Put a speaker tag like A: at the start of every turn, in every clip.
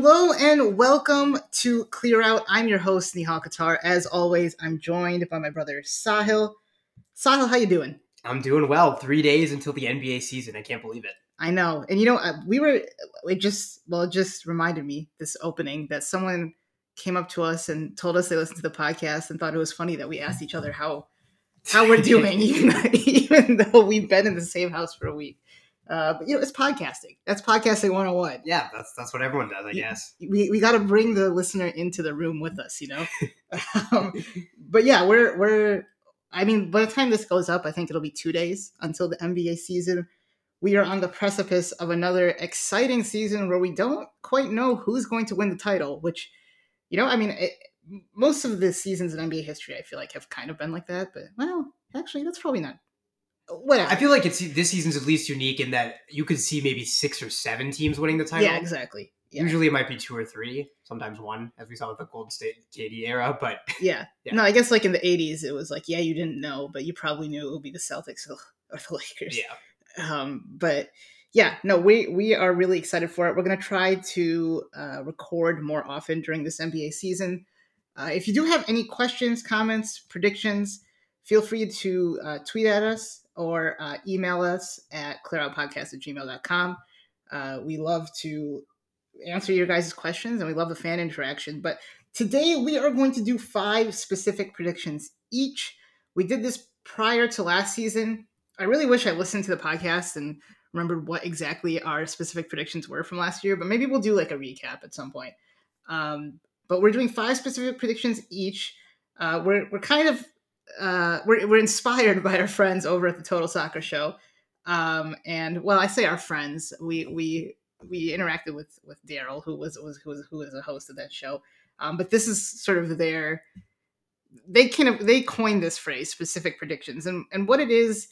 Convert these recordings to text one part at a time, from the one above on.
A: Hello and welcome to Clear Out. I'm your host Nihal Qatar. As always, I'm joined by my brother Sahil. Sahil, how you doing?
B: I'm doing well. Three days until the NBA season. I can't believe it.
A: I know, and you know, uh, we were. It just well, it just reminded me this opening that someone came up to us and told us they listened to the podcast and thought it was funny that we asked each other how how we're doing, even even though we've been in the same house for a week. Uh, but you know, it's podcasting. That's podcasting 101.
B: Yeah, that's that's what everyone does, I
A: Yeah.
B: guess.
A: We we got to bring the listener into the room with us, you know. um, but yeah, we're we're. I mean, by the time this goes up, I think it'll be two days until the NBA season. We are on the precipice of another exciting season where we don't quite know who's going to win the title. Which, you know, I mean, it, most of the seasons in NBA history, I feel like, have kind of been like that. But well, actually, that's probably not. Whatever.
B: I feel like it's this season's at least unique in that you could see maybe six or seven teams winning the title.
A: yeah, exactly. Yeah.
B: Usually it might be two or three, sometimes one, as we saw with the Golden State KD era. But
A: Yeah.
B: Yeah.
A: No, I guess like in the 80s, it was like, yeah, you didn't know, but you probably knew it would be the Celtics or the Lakers.
B: yeah,
A: Um, but yeah, no, we, we are really excited for it. We're going to try to uh, record more often during this NBA season. Uh, if you do have any questions, comments, predictions, feel free to uh, tweet at us or uh, email us at clearoutpodcast at gmail.com. Uh, we love to answer your guys' questions and we love the fan interaction. But today we are going to do five specific predictions each. We did this prior to last season. I really wish I listened to the podcast and remembered what exactly our specific predictions were from last year, but maybe we'll do like a recap at some point. Um, but we're doing five specific predictions each. Uh, we're, we're kind of uh, we're, we're inspired by our friends over at the Total Soccer Show. Um, and well, I say our friends. We we we interacted with with Daryl, who was was who was who was a host of that show. Um, but this is sort of their they kind of they coined this phrase specific predictions and and what it is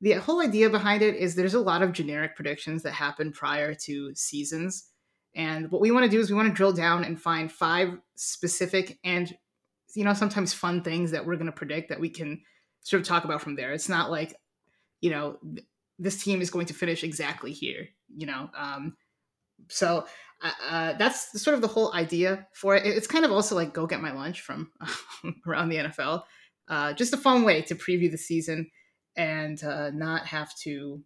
A: the whole idea behind it is there's a lot of generic predictions that happen prior to seasons and what we want to do is we want to drill down and find five specific and you know sometimes fun things that we're going to predict that we can sort of talk about from there it's not like you know th- this team is going to finish exactly here you know um so uh, uh, that's sort of the whole idea for it. It's kind of also like go get my lunch from around the NFL. Uh, just a fun way to preview the season and uh, not have to,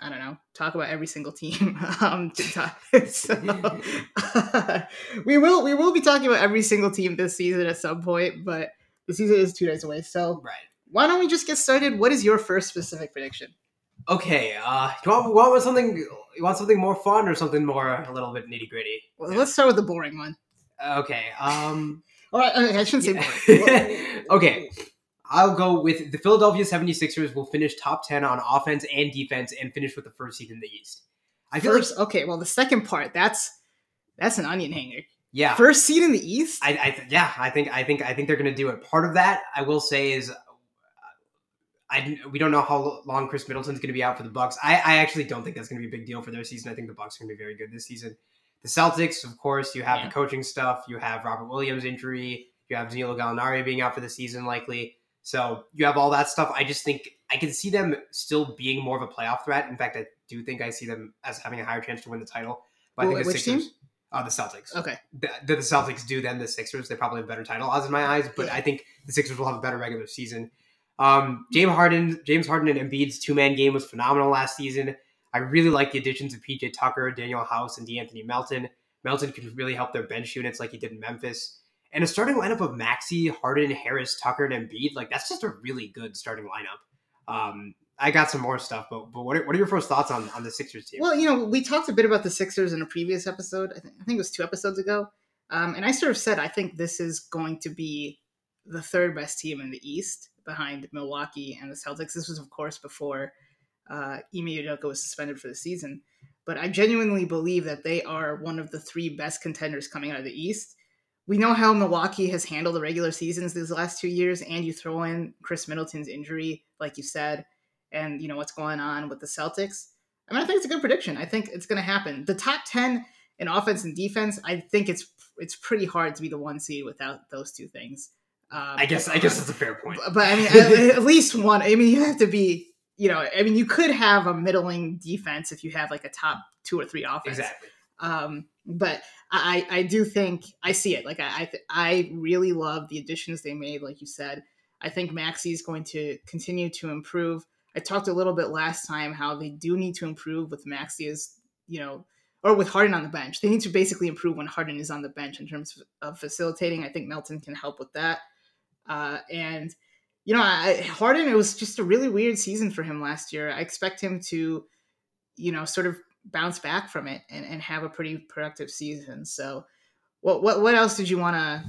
A: I don't know, talk about every single team. um, so, we will we will be talking about every single team this season at some point, but the season is two days away. So
B: right.
A: why don't we just get started? What is your first specific prediction?
B: Okay, uh, you want, you want something? You want something more fun or something more a little bit nitty gritty?
A: Well, let's start with the boring one.
B: Okay. Um.
A: All right, okay, I shouldn't say boring.
B: okay. I'll go with the Philadelphia 76ers will finish top 10 on offense and defense and finish with the first seed in the East. I feel
A: First,
B: like,
A: okay, well, the second part that's that's an onion hanger.
B: yeah.
A: First seed in the East.
B: I, I th- yeah, I think I think I think they're going to do it. Part of that, I will say, is uh, I we don't know how long Khris Middleton's going to be out for the Bucks. I, I actually don't think that's going to be a big deal for their season. I think the Bucks are going to be very good this season. The Celtics, of course, you have
A: Yeah.
B: the coaching stuff. You have Robert Williams injury. You have Danilo Gallinari being out for the season likely. So you have all that stuff. I just think I can see them still being more of a playoff threat. In fact, I do think I see them as having a higher chance to win the title. But I think the
A: which
B: Sixers,
A: team?
B: Uh, the Celtics
A: okay,
B: the, the Celtics do than the Sixers. They probably have better title odds in my eyes, but
A: Yeah.
B: I think the Sixers will have a better regular season. Um, James Harden, James Harden and Embiid's two man game was phenomenal last season. I really like the additions of PJ Tucker, Danuel House, and DeAnthony Melton. Melton can really help their bench units like he did in Memphis. And a starting lineup of Maxey, Harden, Harris, Tucker, and Embiid, like that's just a really good starting lineup. Um, I got some more stuff, but but what are, what are your first thoughts on, on the Sixers team?
A: well, you know, we talked a bit about the Sixers in a previous episode. I think, I think it was two episodes ago, um, and I sort of said I think this is going to be the third best team in the East behind Milwaukee and the Celtics. This was, of course, before uh, Ime Udoka was suspended for the season. But I genuinely believe that they are one of the three best contenders coming out of the East. We know how Milwaukee has handled the regular seasons these last two years, and you throw in Khris Middleton's injury, like you said, and you know what's going on with the Celtics. I mean, I think it's a good prediction. I think it's going to happen. The top ten in offense and defense, I think it's it's pretty hard to be the one seed without those two things. Um,
B: I guess I guess that's a fair point.
A: but, but I mean, at, at least one. I mean, you have to be, you know, I mean, you could have a middling defense if you have like a top two or three offense.
B: Exactly.
A: Um, but I I do think I see it. Like I I, I really love the additions they made. Like you said, I think Maxey is going to continue to improve. I talked a little bit last time how they do need to improve with Maxey as you know, or with Harden on the bench. They need to basically improve when Harden is on the bench in terms of facilitating. I think Melton can help with that. Uh, and you know, I, Harden, it was just a really weird season for him last year. I expect him to, you know, sort of bounce back from it and, and have a pretty productive season. So, what what what else did you want to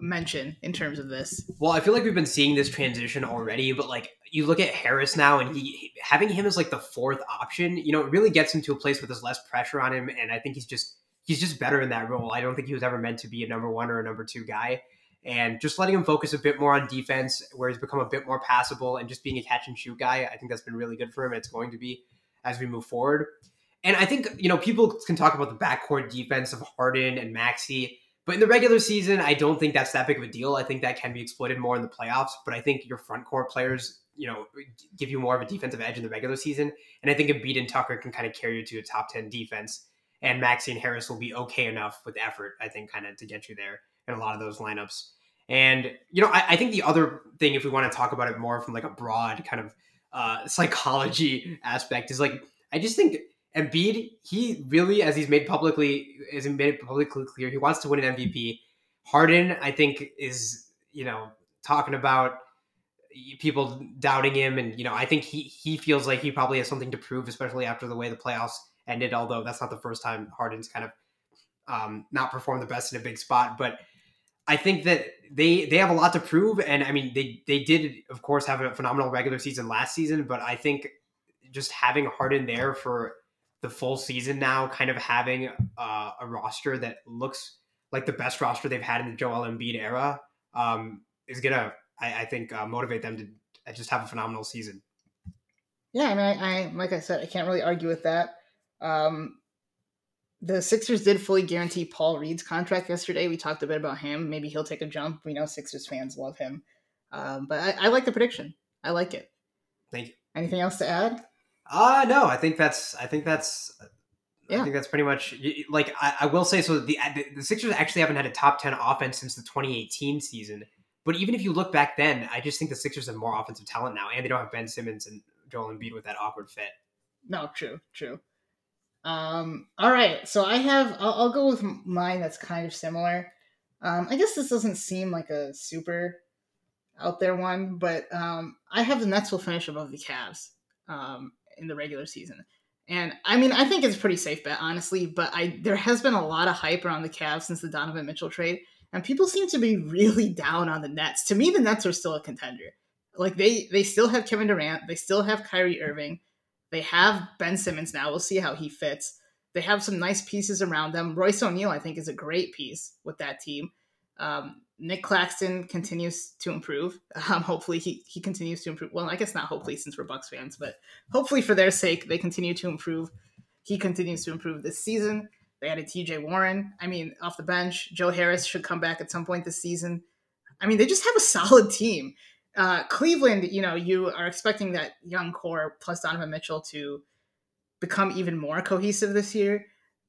A: mention in terms of this?
B: Well, I feel like we've been seeing this transition already, but like you look at Harris now, and he having him as like the fourth option, you know, it really gets him to a place where there's less pressure on him, and I think he's just he's just better in that role. I don't think he was ever meant to be a number one or a number two guy. And just letting him focus a bit more on defense, where he's become a bit more passable and just being a catch and shoot guy, I think that's been really good for him. It's going to be as we move forward. And I think, you know, people can talk about the backcourt defense of Harden and Maxey, but in the regular season, I don't think that's that big of a deal. I think that can be exploited more in the playoffs, but I think your front court players, you know, give you more of a defensive edge in the regular season. And I think Embiid and Tucker can kind of carry you to a top 10 defense. And Maxey and Harris will be okay enough with effort, I think, kind of to get you there in a lot of those lineups. And, you know, I, I think the other thing, if we want to talk about it more from like a broad kind of uh, psychology aspect, is like, I just think Embiid, he really, as he's made publicly, is made it publicly clear, he wants to win an MVP. Harden, I think, is you know talking about people doubting him, and you know I think he he feels like he probably has something to prove, especially after the way the playoffs ended. Although that's not the first time Harden's kind of um, not performed the best in a big spot, but I think that they they have a lot to prove, and I mean they they did of course have a phenomenal regular season last season, but I think just having Harden there for the full season now, kind of having uh, a roster that looks like the best roster they've had in the Joel Embiid era, um, is gonna, I, I think, uh, motivate them to uh, just have a phenomenal season.
A: Yeah, I mean, I, I, like I said, I can't really argue with that. Um, the Sixers did fully guarantee Paul Reed's contract yesterday. We talked a bit about him. Maybe he'll take a jump. We know Sixers fans love him, um, but I, I like the prediction. I like it.
B: Thank you.
A: Anything else to add?
B: Uh no, I think that's I think that's yeah. I think that's pretty much like I, I will say so. The, the Sixers actually haven't had a top ten offense since the 2018 season. But even if you look back then, I just think the Sixers have more offensive talent now, and they don't have Ben Simmons and Joel Embiid with that awkward fit.
A: No, true, true. Um, all right, so I have I'll, I'll go with mine. That's kind of similar. Um, I guess this doesn't seem like a super out there one, but um, I have the Nets will finish above the Cavs. Um, in the regular season. And I mean, I think it's a pretty safe bet, honestly. But I there has been a lot of hype around the Cavs since the Donovan Mitchell trade, and people seem to be really down on the Nets. To me, the Nets are still a contender. Like they they still have Kevin Durant, they still have Kyrie Irving, they have Ben Simmons now. We'll see how he fits. They have some nice pieces around them. Royce O'Neale, I think, is a great piece with that team. Um, Nic Claxton continues to improve. Um, hopefully, he, he continues to improve. Well, I guess not hopefully since we're Bucks fans, but hopefully for their sake, they continue to improve. He continues to improve this season. They added TJ Warren. I mean, off the bench, Joe Harris should come back at some point this season. I mean, they just have a solid team. Uh, Cleveland, you know, you are expecting that young core plus Donovan Mitchell to become even more cohesive this year.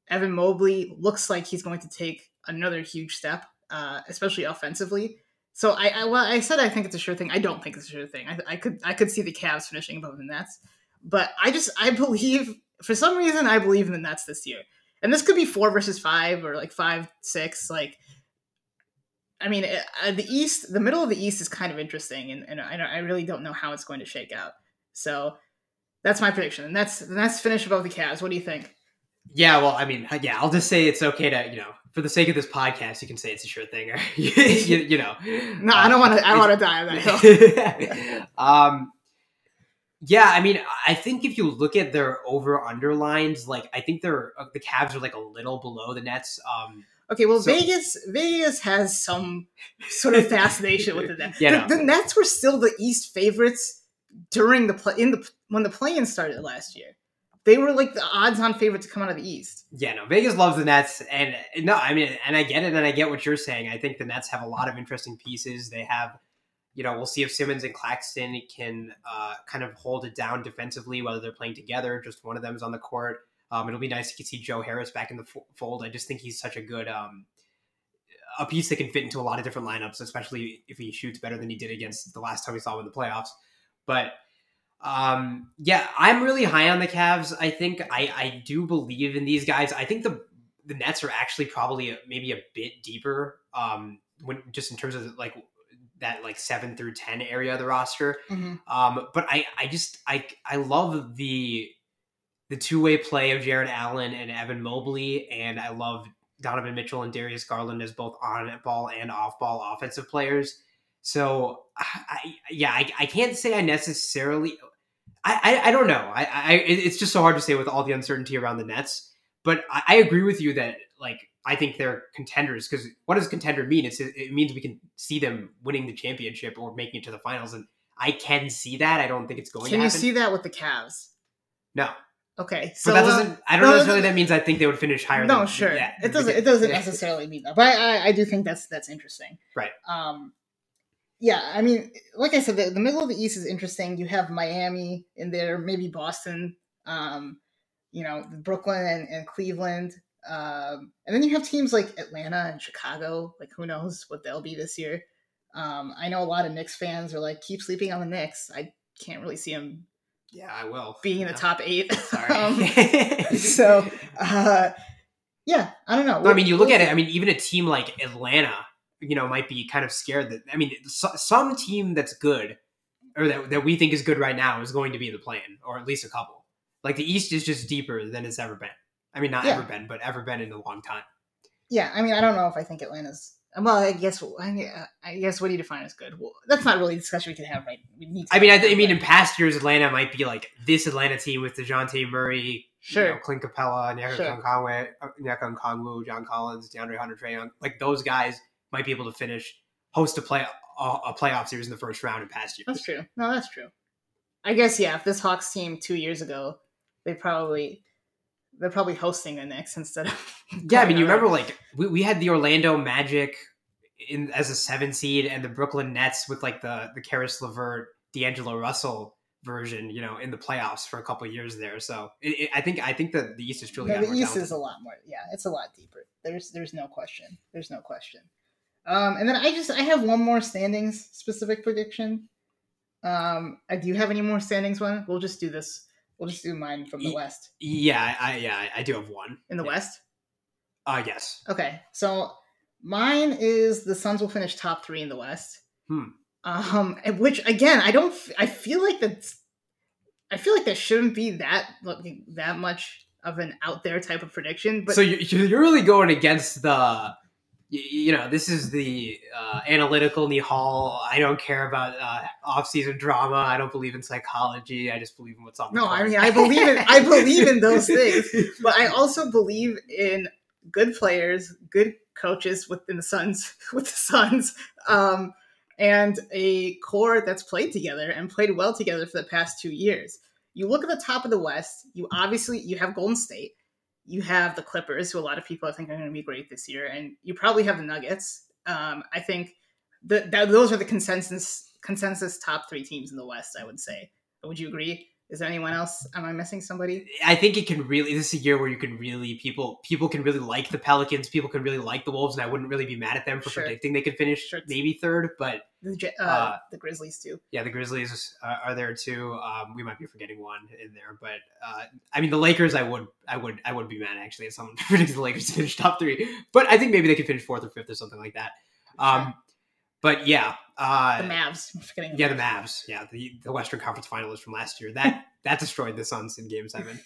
A: Evan Mobley looks like he's going to take another huge step uh, especially offensively. So I, I, well, I said I think it's a sure thing. I don't think it's a sure thing. I, I could I could see the Cavs finishing above the Nets, but I just I believe for some reason I believe in the Nets this year, and this could be four versus five or like five six. Like, I mean, uh, the East, the middle of the East is kind of interesting, and, and I, I really don't know how it's going to shake out. So that's my prediction. And that's the Nets finish above the Cavs. What do you think?
B: Yeah, well, I mean, yeah, I'll just say it's okay to you know for the sake of this podcast, you can say it's a sure thing, or you, you, know.
A: No, I don't want to. I want to die on that
B: hill. um, yeah, I mean, I think if you look at their over underlines, like I think they're uh, the Cavs are like a little below the Nets. Um,
A: okay, well, so, Vegas Vegas has some sort of fascination with the Nets.
B: Yeah,
A: the, no. the Nets were still the East favorites during the play in the when the play-in started last year. They were like the odds-on favorite to come out of the East.
B: Yeah, no, Vegas loves the Nets, and no, I mean, and I get it, and I get what you're saying. I think the Nets have a lot of interesting pieces. They have, you know, we'll see if Simmons and Claxton can uh, kind of hold it down defensively, whether they're playing together. Just one of them is on the court. Um, it'll be nice to see Joe Harris back in the fold. I just think he's such a good um, a piece that can fit into a lot of different lineups, especially if he shoots better than he did against the last time we saw him in the playoffs. But um, yeah, I'm really high on the Cavs. I think I, I do believe in these guys. I think the the Nets are actually probably a, maybe a bit deeper um, when just in terms of like that like seven through ten area of the roster.
A: Mm-hmm.
B: Um, but I I just I I love the the two way play of Jarrett Allen and Evan Mobley, and I love Donovan Mitchell and Darius Garland as both on ball and off ball offensive players. So I yeah I, I can't say I necessarily I, I, I don't know I, I it's just so hard to say with all the uncertainty around the Nets. But I, I agree with you that like I think they're contenders because what does contender mean? It's it means we can see them winning the championship or making it to the finals, and I can see that. I don't think it's going.
A: Can
B: to
A: you see that with the Cavs?
B: No.
A: Okay, so
B: but that doesn't. I don't
A: no,
B: necessarily. That means I think they would finish higher.
A: No,
B: than,
A: sure.
B: Yeah,
A: it doesn't. It doesn't necessarily mean that, but I, I, I do think that's that's interesting.
B: Right.
A: Um, yeah. I mean, like I said, the, the middle of the East is interesting. You have Miami in there, maybe Boston. Um, you know, Brooklyn and, and Cleveland. Um, and then you have teams like Atlanta and Chicago. Like, who knows what they'll be this year? Um, I know a lot of Knicks fans are like, keep sleeping on the Knicks. I can't really see them.
B: Yeah, I will.
A: Being in the top eight.
B: Sorry.
A: um, so, uh, yeah, I don't know.
B: No, I mean, you look at it. I mean, even a team like Atlanta, you know, might be kind of scared that. I mean, so, some team that's good or that, that we think is good right now is going to be in the plan, or at least a couple. Like the East is just deeper than it's ever been. I mean, not
A: Yeah.
B: ever been, but ever been in a long time.
A: Yeah, I mean, I don't know if I think Atlanta's. Well, I guess I I guess what do you define as good? Well, that's not really a discussion we can have right. We need.
B: I mean, I, th- I mean, in past years, Atlanta might be like this Atlanta team with Dejounte Murray,
A: Sure.
B: you know, Clint Capela, Nyeka
A: Sure.
B: Conway, uh, Onyeka Okongwu, John Collins, DeAndre Hunter, Trae Young. Like those guys might be able to finish host a play a, a playoff series in the first round in past years.
A: That's true. No, that's true. I guess yeah. If this Hawks team two years ago, they probably they're probably hosting the Knicks instead of.
B: Yeah, I mean, you remember like we, we had the Orlando Magic in as a seven seed, and the Brooklyn Nets with like the the Caris LeVert, D'Angelo Russell version, you know, in the playoffs for a couple of years there. So it, it, I think I think that the East is truly gotten
A: the East
B: talented.
A: is a lot more. Yeah, it's a lot deeper. There's there's no question. There's no question. Um, and then I just I have one more standings specific prediction. Um, uh, do you have any more standings? One, we'll just do this. We'll just do mine from the
B: Ye-
A: West.
B: Yeah, I yeah I- I do have one.
A: In the
B: Yeah.
A: West,
B: Uh yes.
A: okay. So mine is the Suns will finish top three in the West.
B: Hmm.
A: Um, which again, I don't. I feel like that's. I feel like that shouldn't be that that much of an out there type of prediction. But
B: so you- you're really going against the, you know, this is the uh, analytical Nihal. I don't care about uh, off-season drama. I don't believe in psychology. I just believe in what's on. the
A: No, I mean I believe in I believe in those things, but I also believe in good players, good coaches within the Suns, with the Suns, um, and a core that's played together and played well together for the past two years. You look at the top of the West. You obviously you have Golden State, you have the Clippers, who a lot of people I think are going to be great this year, and you probably have the Nuggets. Um, I think that that those are the consensus consensus top three teams in the West. I would say. Would you agree? Is there anyone else? Am I missing somebody?
B: I think it can really. This is a year where you can really people people can really like the Pelicans. People can really like the Wolves, and I wouldn't really be mad at them for
A: Sure.
B: predicting they could finish
A: Sure.
B: maybe third. But
A: The uh,
B: Uh,
A: the Grizzlies too.
B: yeah, the Grizzlies uh, are there too. Um, we might be forgetting one in there, but uh, I mean the Lakers. I would, I would, I would be mad actually if someone predicted the Lakers to finish top three. But I think maybe they could finish fourth or fifth or something like that. Um, but yeah, uh,
A: The Mavs. I'm forgetting.
B: yeah, the Mavs. Yeah, the the Western Conference finalists from last year. That that destroyed the Suns in Game Seven.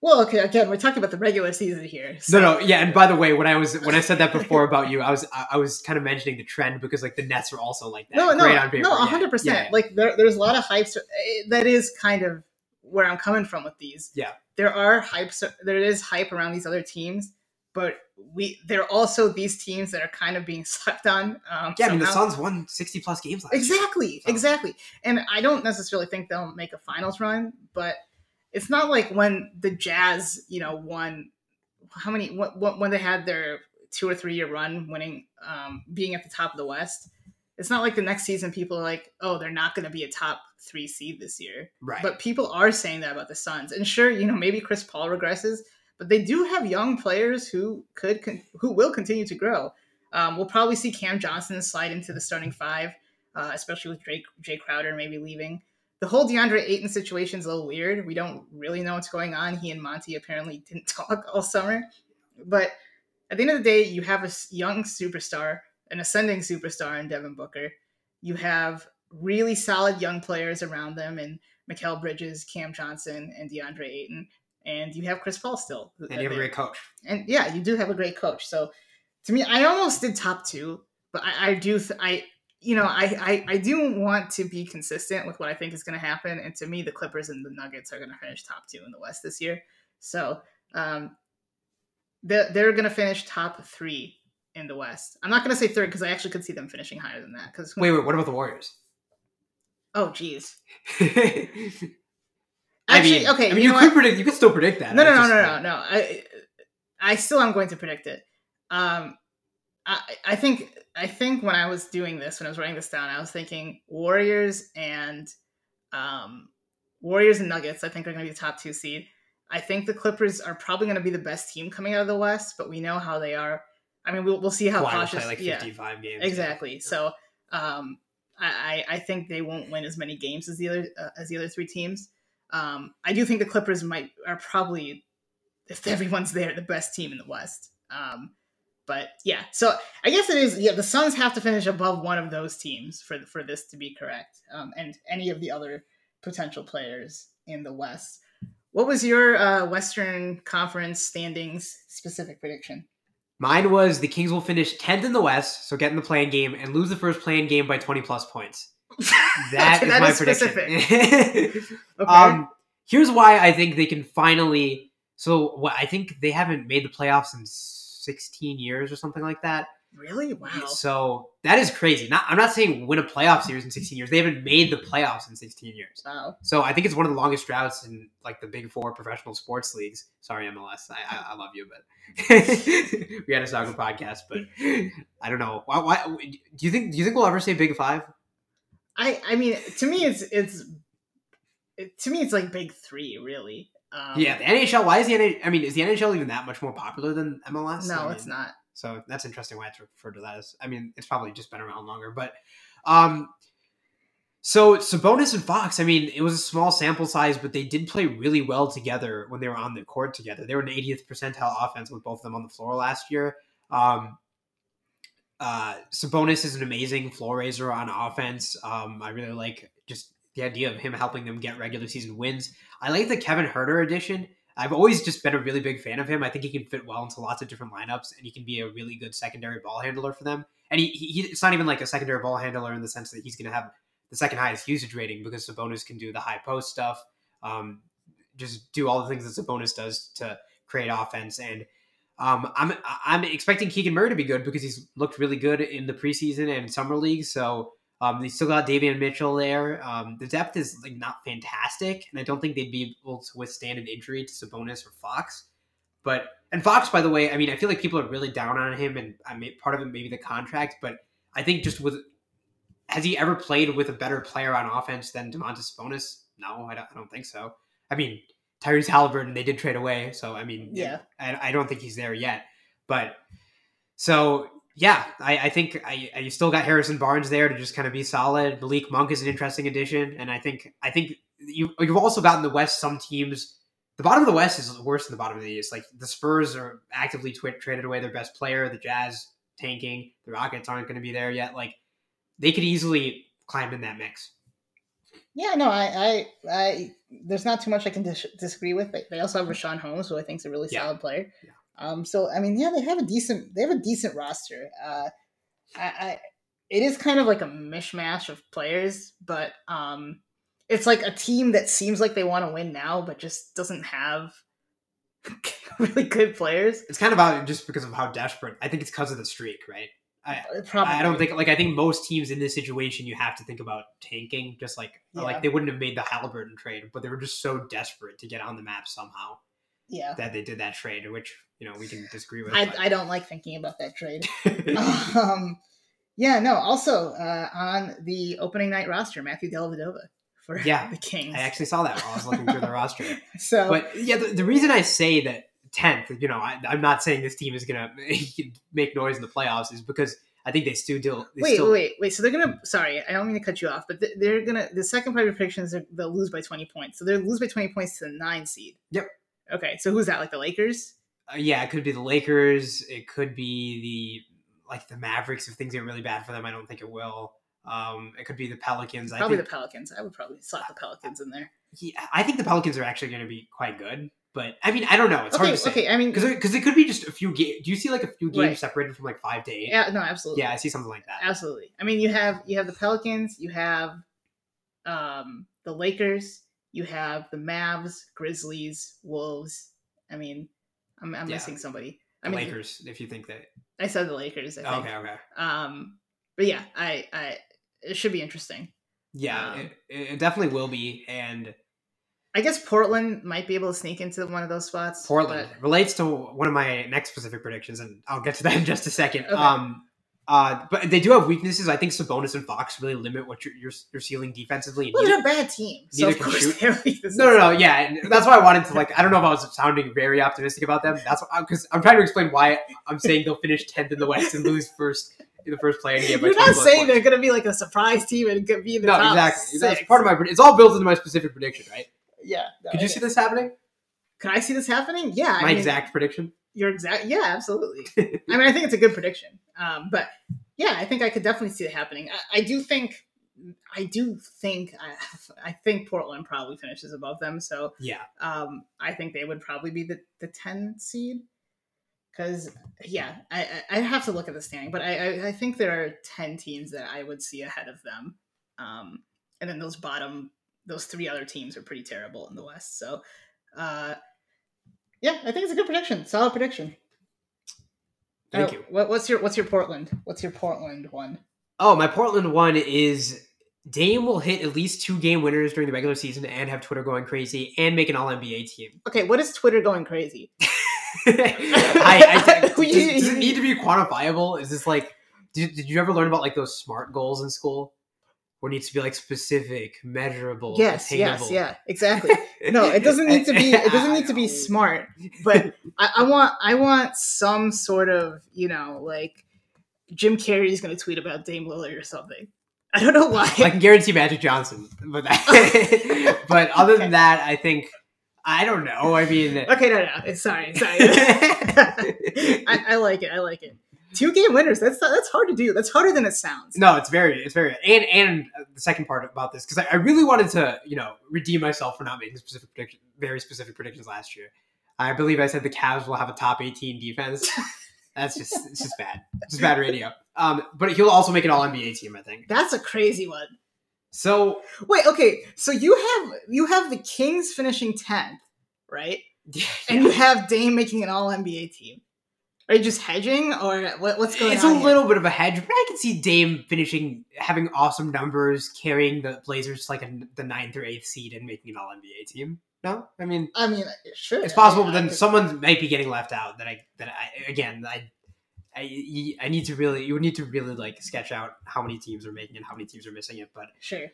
A: Well, okay. Again, we're talking about the regular season here. so-
B: No, no, yeah. And by the way, when I was when I said that before about you, I was I was kind of mentioning the trend because like the Nets are also like that.
A: No, no,
B: paper.
A: no,
B: yeah,
A: hundred percent.
B: yeah.
A: Like there, there's a lot of hypes. eh, That is kind of where I'm coming from with these.
B: Yeah.
A: there are hypes. There is hype around these other teams, but we there are also these teams that are kind of being slept on. Um,
B: Yeah, I mean the. Suns won sixty plus games last year.
A: Exactly,
B: So-
A: exactly. And I don't necessarily think they'll make a finals run, but it's not like when the Jazz, you know, won how many what, what when they had their two or three year run winning um being at the top of the West. it's not like the next season people are like, oh, they're not going to be a top three seed this year.
B: Right.
A: But people are saying that about the Suns. And sure, you know, maybe Chris Paul regresses, but they do have young players who could con- who will continue to grow. Um, we'll probably see Cam Johnson slide into the starting five, uh, especially with Drake Jae Crowder maybe leaving. The whole DeAndre Ayton situation is a little weird. We don't really know what's going on. He and Monty apparently didn't talk all summer, but at the end of the day, you have a young superstar, an ascending superstar in Devin Booker. You have really solid young players around them, and Mikal Bridges, Cam Johnson, and DeAndre Ayton, and you have Chris Paul still.
B: And you have a great coach.
A: And yeah, you do have a great coach. So to me, I almost did top two, but I, I do th- I you know I, I I do want to be consistent with what I think is going to happen, and to me, the Clippers and the Nuggets are going to finish top two in the West this year. So um, they're, they're going to finish top three in the West. I'm not going to say third because I actually could see them finishing higher than that. Because
B: wait, wait, what about the Warriors?
A: Oh, geez.
B: I mean,
A: okay.
B: I mean,
A: you know
B: could
A: what?
B: predict. You could still predict that.
A: No, no, no,
B: just
A: no, no, no. I, I still am going to predict it. Um, I, I think, I think when I was doing this, when I was writing this down, I was thinking Warriors and, um, Warriors and Nuggets. I think are going to be the top two seed. I think the Clippers are probably going to be the best team coming out of the West, but we know how they are. I mean, we'll, we'll see how
B: Kawhi
A: cautious.
B: play like
A: yeah,
B: 55 games.
A: exactly. So, um, I, I I think they won't win as many games as the other uh, as the other three teams. Um, I do think the Clippers might are probably, if everyone's there, the best team in the West. Um, but yeah, so I guess it is. Yeah, the Suns have to finish above one of those teams for for this to be correct, um, and any of the other potential players in the West. What was your uh, Western Conference standings specific prediction?
B: Mine was the Kings will finish 10th in the West, so get in the play-in game and lose the first play-in game by 20 plus points. That
A: Okay,
B: is
A: that
B: my
A: is
B: prediction.
A: specific. Okay.
B: um, here's why I think they can finally. So what I think they haven't made the playoffs in 16 years or something like that.
A: really? Wow.
B: So that is crazy. Not, I'm not saying win a playoff series in 16 years. They haven't made the playoffs in 16 years.
A: Wow.
B: So I think it's one of the longest droughts in like the big four professional sports leagues. Sorry, MLS. I, I, I love you, but we had a soccer podcast. But I don't know. Why, why? Do you think? Do you think we'll ever say Big Five?
A: I I mean, to me, it's it's it, to me, it's like big three, really. Um,
B: yeah, the NHL. Why is the NHL? I mean, is the NHL even that much more popular than MLS?
A: No,
B: I
A: it's not.
B: So that's interesting why it's referred to that as. I mean, it's probably just been around longer, but um, so Sabonis and Fox. I mean, it was a small sample size, but they did play really well together when they were on the court together. They were an 80th percentile offense with both of them on the floor last year. Um, uh, Sabonis is an amazing floor raiser on offense. Um, I really like just the idea of him helping them get regular season wins. I like the Kevin Huerter addition. I've always just been a really big fan of him. I think he can fit well into lots of different lineups, and he can be a really good secondary ball handler for them. And he, he it's not even like a secondary ball handler in the sense that he's going to have the second highest usage rating because Sabonis can do the high post stuff, um, just do all the things that Sabonis does to create offense. And um, I'm I'm expecting Keegan Murray to be good because he's looked really good in the preseason and summer league. So um, they still got Davion Mitchell there. Um, the depth is like not fantastic, and I don't think they'd be able to withstand an injury to Sabonis or Fox. But and Fox, by the way, I mean I feel like people are really down on him, and I mean part of it maybe the contract, but I think just with has he ever played with a better player on offense than Domantas Sabonis? No, I don't, I don't think so. I mean Tyrese Halliburton they did trade away, so I mean
A: Yeah.
B: I, I don't think he's there yet. But so yeah, I, I think I, I still got Harrison Barnes there to just kind of be solid. Malik Monk is an interesting addition, and I think I think you you've also gotten the West some teams. The bottom of the West is worse than the bottom of the East. Like the Spurs are actively twi- traded away their best player. The Jazz tanking. The Rockets aren't going to be there yet. Like they could easily climb in that mix.
A: Yeah, no, I, I, I there's not too much I can dis- disagree with. They, they also have Richaun Holmes, who I think is a really
B: Yeah.
A: solid player.
B: Yeah.
A: Um, so I mean, yeah, they have a decent, they have a decent roster. Uh, I, I, it is kind of like a mishmash of players, but um, it's like a team that seems like they want to win now, but just doesn't have really good players.
B: It's kind of just because of how desperate. I think it's because of the streak, right? I,
A: Probably,
B: I don't think like I think most teams in this situation you have to think about tanking. Just like
A: Yeah.
B: like they wouldn't have made the Halliburton trade, but they were just so desperate to get on the map somehow
A: Yeah,
B: that they did that trade, which you know we can disagree with.
A: I, I don't like thinking about that trade. um, Yeah, no. Also, uh, on the opening night roster, Matthew Dellavedova for
B: Yeah,
A: the Kings.
B: I actually saw that while I was looking through the roster.
A: so,
B: But yeah, the, the reason I say that tenth, you know, I, I'm not saying this team is gonna make noise in the playoffs, is because I think they still do. They
A: wait,
B: still,
A: wait, wait. So they're gonna. Sorry, I don't mean to cut you off, but they're gonna. The second part of your predictions, they'll lose by twenty points. So they'll lose by twenty points to the nine seed.
B: Yep.
A: Okay, so who's that? Like the Lakers?
B: Uh, yeah, it could be the Lakers. It could be the like the Mavericks if things get really bad for them. I don't think it will. Um, it could be the Pelicans. I
A: Probably
B: think,
A: the Pelicans. I would probably slot the Pelicans in there.
B: yeah, I think the Pelicans are actually going to be quite good. But I mean, I don't know. It's
A: okay,
B: hard to say
A: okay. I mean,
B: because it could be just a few games. Do you see like a few games
A: Right.
B: separated from like five to eight?
A: yeah, no, absolutely.
B: Yeah, I see something like that.
A: absolutely. I mean, you have you have the Pelicans, you have um, the Lakers, you have the Mavs, Grizzlies, Wolves. I mean, I'm, I'm
B: Yeah.
A: missing somebody. I
B: The
A: mean,
B: Lakers, if you think that.
A: I said the Lakers. I think.
B: okay, okay.
A: Um, but yeah, I, I, it should be interesting.
B: Yeah,
A: Um,
B: it, it definitely will be. And
A: I guess Portland might be able to sneak into one of those spots.
B: Portland
A: but-
B: relates to one of my next specific predictions, and I'll get to that in just a second.
A: Okay.
B: Um, uh, but they do have weaknesses. I think Sabonis and Fox really limit what you're you're, you're ceiling defensively. And
A: well, they're a bad team, so
B: neither
A: of
B: can
A: course
B: shoot.
A: they have weaknesses.
B: no, no, no. Yeah, and that's why I wanted to like. I don't know if I was sounding very optimistic about them. That's because I'm trying to explain why I'm saying they'll finish tenth in the West and lose first in the first play game.
A: You're not saying
B: points.
A: they're going to be like a surprise team and be in the
B: No,
A: top
B: exactly. That's part of my. It's all built into my specific prediction, right?
A: Yeah. no,
B: Could you see this happening?
A: Can I see this happening? Yeah. I
B: My
A: mean,
B: exact prediction.
A: Your exact. Yeah, absolutely. I mean, I think it's a good prediction. Um, but yeah, I think I could definitely see it happening. I, I do think. I do think I, I think Portland probably finishes above them, so
B: Yeah.
A: um, I think they would probably be the, the 10 seed. Because, yeah, I, I, I have to look at the standing, but I, I, I think there are 10 teams that I would see ahead of them. Um, and then those bottom, those three other teams are pretty terrible in the West. So, uh, yeah, I think it's a good prediction. Solid prediction.
B: Thank
A: Uh,
B: you.
A: What, what's your what's your Portland? What's your Portland one?
B: Oh, my Portland one is Dame will hit at least two game winners during the regular season and have Twitter going crazy and make an All NBA team.
A: Okay, what is Twitter going crazy?
B: I, I, does, does it need to be quantifiable? Is this like? Did, did you ever learn about like those smart goals in school? It needs to be like specific, measurable,
A: Yes,
B: attainable.
A: yes, yeah, exactly. No, it doesn't need to be. It doesn't need to be smart, but I, I want. I want some sort of. You know, like Jim Carrey is going to tweet about Dame Lillard or something. I don't know why.
B: I can guarantee Magic Johnson, but that, but other than that, I think I don't know. I mean,
A: okay, no, no, it's sorry, sorry. I, I like it. I like it. Two game winners. That's that's hard to do. That's harder than it sounds.
B: No, it's very, it's very, and and the second part about this because I, I really wanted to, you know, redeem myself for not making specific prediction, very specific predictions last year. I believe I said the Cavs will have a top eighteen defense. That's just, it's just bad, it's just bad radio. Um, but he'll also make an All NBA team, I think.
A: That's a crazy one.
B: So
A: Wait, okay. So you have you have the Kings finishing tenth, right?
B: yeah,
A: And you have Dame making an All NBA team. Are you just hedging, or what, what's going
B: it's
A: on?
B: It's a
A: here?
B: little bit of a hedge, but I can see Dame finishing, having awesome numbers, carrying the Blazers to like a, the ninth or eighth seed and making an All NBA team. No, I mean
A: I mean, sure,
B: it's possible,
A: I-
B: but then
A: could-
B: someone might be getting left out. That I that I again I. I, I need to really you would need to really like sketch out how many teams are making and how many teams are missing it but
A: sure.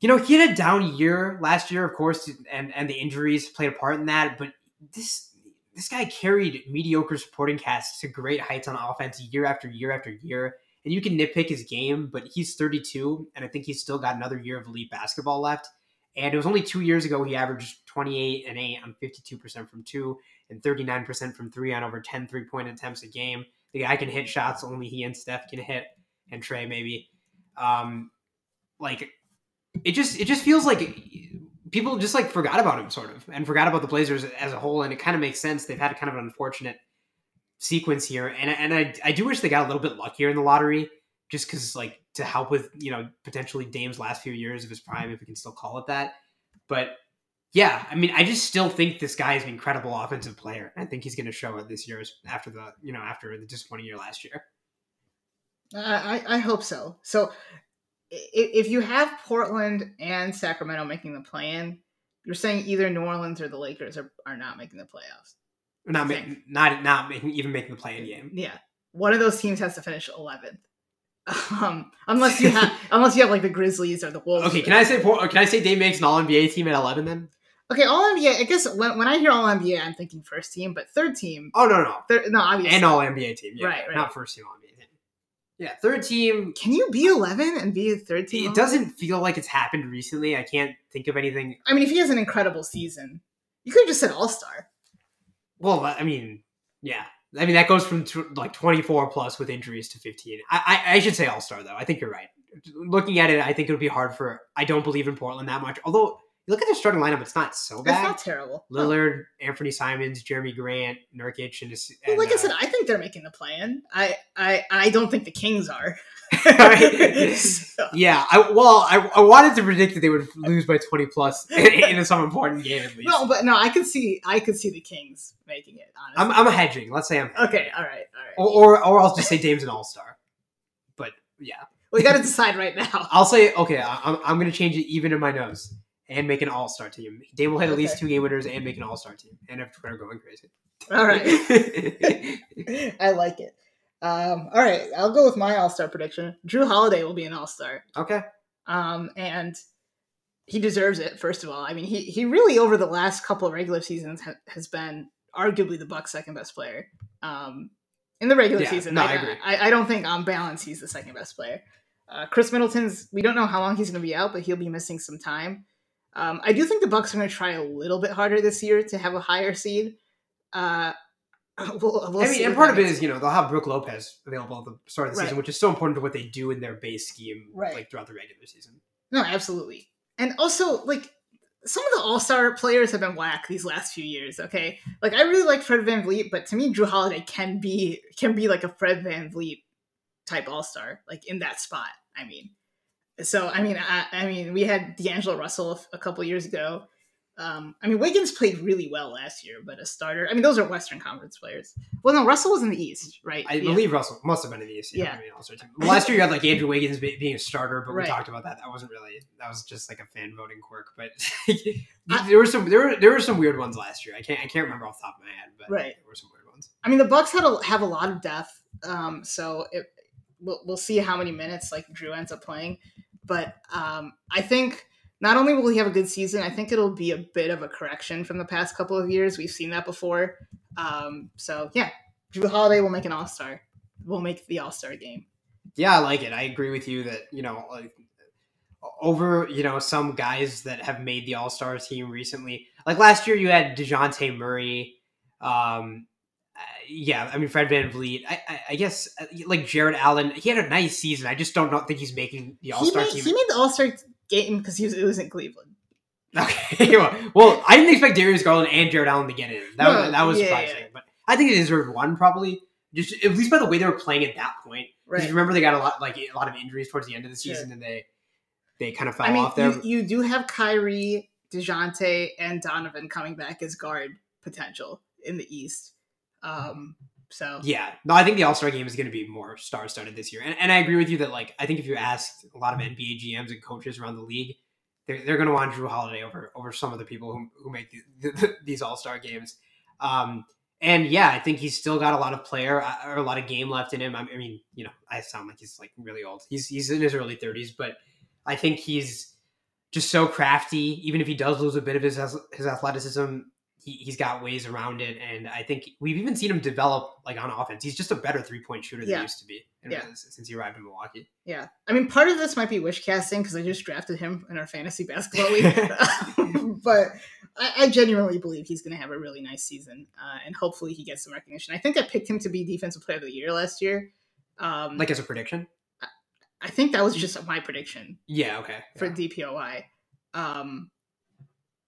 B: you know he had a down year last year of course and and the injuries played a part in that but this this guy carried mediocre supporting casts to great heights on offense year after year after year and you can nitpick his game but he's 32 and i think he's still got another year of elite basketball left. And it was only two years ago he averaged 28 and 8 on 52% from two and 39% from three on over 10 three point attempts a game. The guy can hit shots only he and steph can hit and Trae maybe. Um like it just it just feels like people just like forgot about him sort of and forgot about the blazers as a whole and it kind of makes sense. They've had kind of an unfortunate sequence here and, and I, I do wish they got a little bit luckier in the lottery just because like to help with you know potentially Dame's last few years of his prime if we can still call it that. But yeah I mean I just still think this guy is an incredible offensive player. I think he's going to show it this year after the you know after the disappointing year last year.
A: I, I hope so. So, if you have Portland and Sacramento making the play-in, you're saying either New Orleans or the Lakers are, are not making the playoffs.
B: not making not not making even making the play in game
A: Yeah, one of those teams has to finish 11th. Um, unless you have, unless you have like the Grizzlies or the Wolves.
B: Okay, can I say can I say Dame makes an All NBA team at eleven then?
A: Okay, All NBA. I guess when, when I hear All NBA, I'm thinking first team, but third team.
B: Oh no no,
A: Third, no, obviously.
B: and All NBA team. Yeah,
A: Right, right.
B: Not first team All NBA. Yeah, third team.
A: Can you be 11 and be a third team?
B: It doesn't feel like it's happened recently. I can't think of anything.
A: I mean, if he has an incredible season, you could have just said All Star.
B: Well, I mean, yeah. I mean that goes from tw- like twenty four plus with injuries to fifteen. I I, I should say All Star though. I think you're right. Looking at it, I think it would be hard for. I don't believe in Portland that much. Although you look at their starting lineup, it's not so
A: That's
B: bad.
A: not terrible.
B: Lillard, Anthony Simons, Jerami Grant, Nurkic, and,
A: Well,
B: and,
A: like I
B: uh,
A: said, I think they're making the plan. I, I, I don't think the Kings are. So-
B: yeah. I well, I, I wanted to predict that they would lose by twenty plus in, in some important game at least.
A: no, but no, I could see, I could see the Kings making it. Honestly.
B: I'm I'm hedging. Let's say I'm hedging.
A: okay. All right. All right.
B: or, or or I'll just say Dame's an All Star. But yeah,
A: we got to decide right now.
B: I'll say okay. I, I'm I'm gonna change it even in my nose and make an All Star team. Dame will hit at least two game winners and make an All Star team. And if Twitter going crazy.
A: All right. I like it. Um, all right, I'll go with my All Star prediction. Jrue Holiday will be an All Star,
B: okay.
A: um, and he deserves it. First of all, I mean, he he really over the last couple of regular seasons ha- has been arguably the Bucks' second best player. Um, in the regular
B: Yeah,
A: season,
B: no, I agree.
A: I, I don't think on balance he's the second best player. Uh, Khris Middleton's. We don't know how long he's going to be out, but he'll be missing some time. Um, I do think the Bucks are going to try a little bit harder this year to have a higher seed. Uh, we'll, we'll
B: I
A: see
B: mean, and part of it is you know they'll have Brook Lopez available at the start of the
A: Right.
B: season, which is so important to what they do in their base scheme,
A: Right.
B: like throughout the regular season.
A: No, absolutely. And also, like, some of the all star players have been whack these last few years, okay? Like I really like Fred VanVleet, but to me Jrue Holiday can be can be like a Fred VanVleet type all star, like in that spot. I mean. So I mean I, I mean we had D'Angelo Russell a couple years ago. Um, I mean Wiggins played really well last year, but a starter. I mean those are Western Conference players. Well, no, Russell was in the East, right?
B: I
A: Yeah.
B: believe Russell must have been in the East.
A: Yeah.
B: I mean. Well, last year you had like Andrew Wiggins being a starter, but
A: Right.
B: we talked about that. That wasn't really. That was just like a fan voting quirk. But there were some there were there were some weird ones last year. I can't I can't remember off the top of my head, but
A: Right.
B: there were some weird ones.
A: I mean, the Bucks had a, have a lot of depth, um, so it, we'll, we'll see how many minutes like Jrue ends up playing. But um, I think not only will he have a good season, I think it'll be a bit of a correction from the past couple of years. We've seen that before. Um, so yeah, Jrue Holiday will make an All Star. We'll make the All Star game.
B: Yeah, I like it. I agree with you that you know like over you know some guys that have made the All Star team recently. Like last year, you had Dejounte Murray. Um, yeah, I mean Fred VanVleet. I, I, I guess uh, like Jarrett Allen. He had a nice season. I just don't know, think he's making the All Star team.
A: he made the All Star game because he was it was in Cleveland.
B: Okay, well, I didn't expect Darius Garland and Jarrett Allen to get in. That,
A: No,
B: was that was
A: yeah,
B: surprising,
A: yeah.
B: but I think they deserved one probably. Just at least by the way they were playing at that point. Because
A: Right.
B: remember they got a lot like a lot of injuries towards the end of the season, and they they kind of fell
A: I mean,
B: off there.
A: you, you do have Kyrie, Dejounte, and Donovan coming back as guard potential in the East. Um, so
B: Yeah, no, I think the All Star game is going to be more star studded this year, and, and I agree with you that like I think if you asked a lot of NBA GMs and coaches around the league, they're, they're going to want Jrue Holiday over over some of the people who who make the, the, these All Star games. Um, and yeah, I think he's still got a lot of player uh, or a lot of game left in him. I mean, you know, I sound like he's like really old. He's he's in his early thirties, but I think he's just so crafty. Even if he does lose a bit of his his athleticism, he, he's got ways around it. And I think we've even seen him develop like on offense. He's just a better three point shooter than
A: Yeah.
B: he used to be
A: Yeah.
B: since he arrived in Milwaukee.
A: yeah, I mean, part of this might be wish casting because I just drafted him in our fantasy basketball league, but I, I genuinely believe he's going to have a really nice season, uh, and hopefully he gets some recognition. I think I picked him to be defensive player of the year last year. Um,
B: Like as a prediction.
A: I think that was just my prediction
B: Yeah. Okay.
A: for
B: Yeah.
A: DPOY. Um,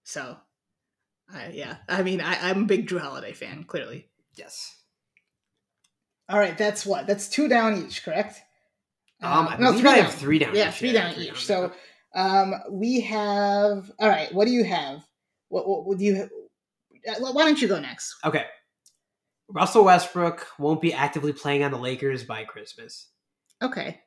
A: so, I, yeah, I mean, I, I'm a big Jrue Holiday fan, clearly.
B: Yes.
A: All right, that's what? That's two down each, correct?
B: Um, I
A: no,
B: believe
A: three
B: I
A: down.
B: have three down.
A: Yeah,
B: each.
A: three down
B: three
A: each.
B: down.
A: So, um, we have. All right, what do you have? What, what would you? uh, Why don't you go next?
B: okay. Russell Westbrook won't be actively playing on the Lakers by Christmas.
A: Okay.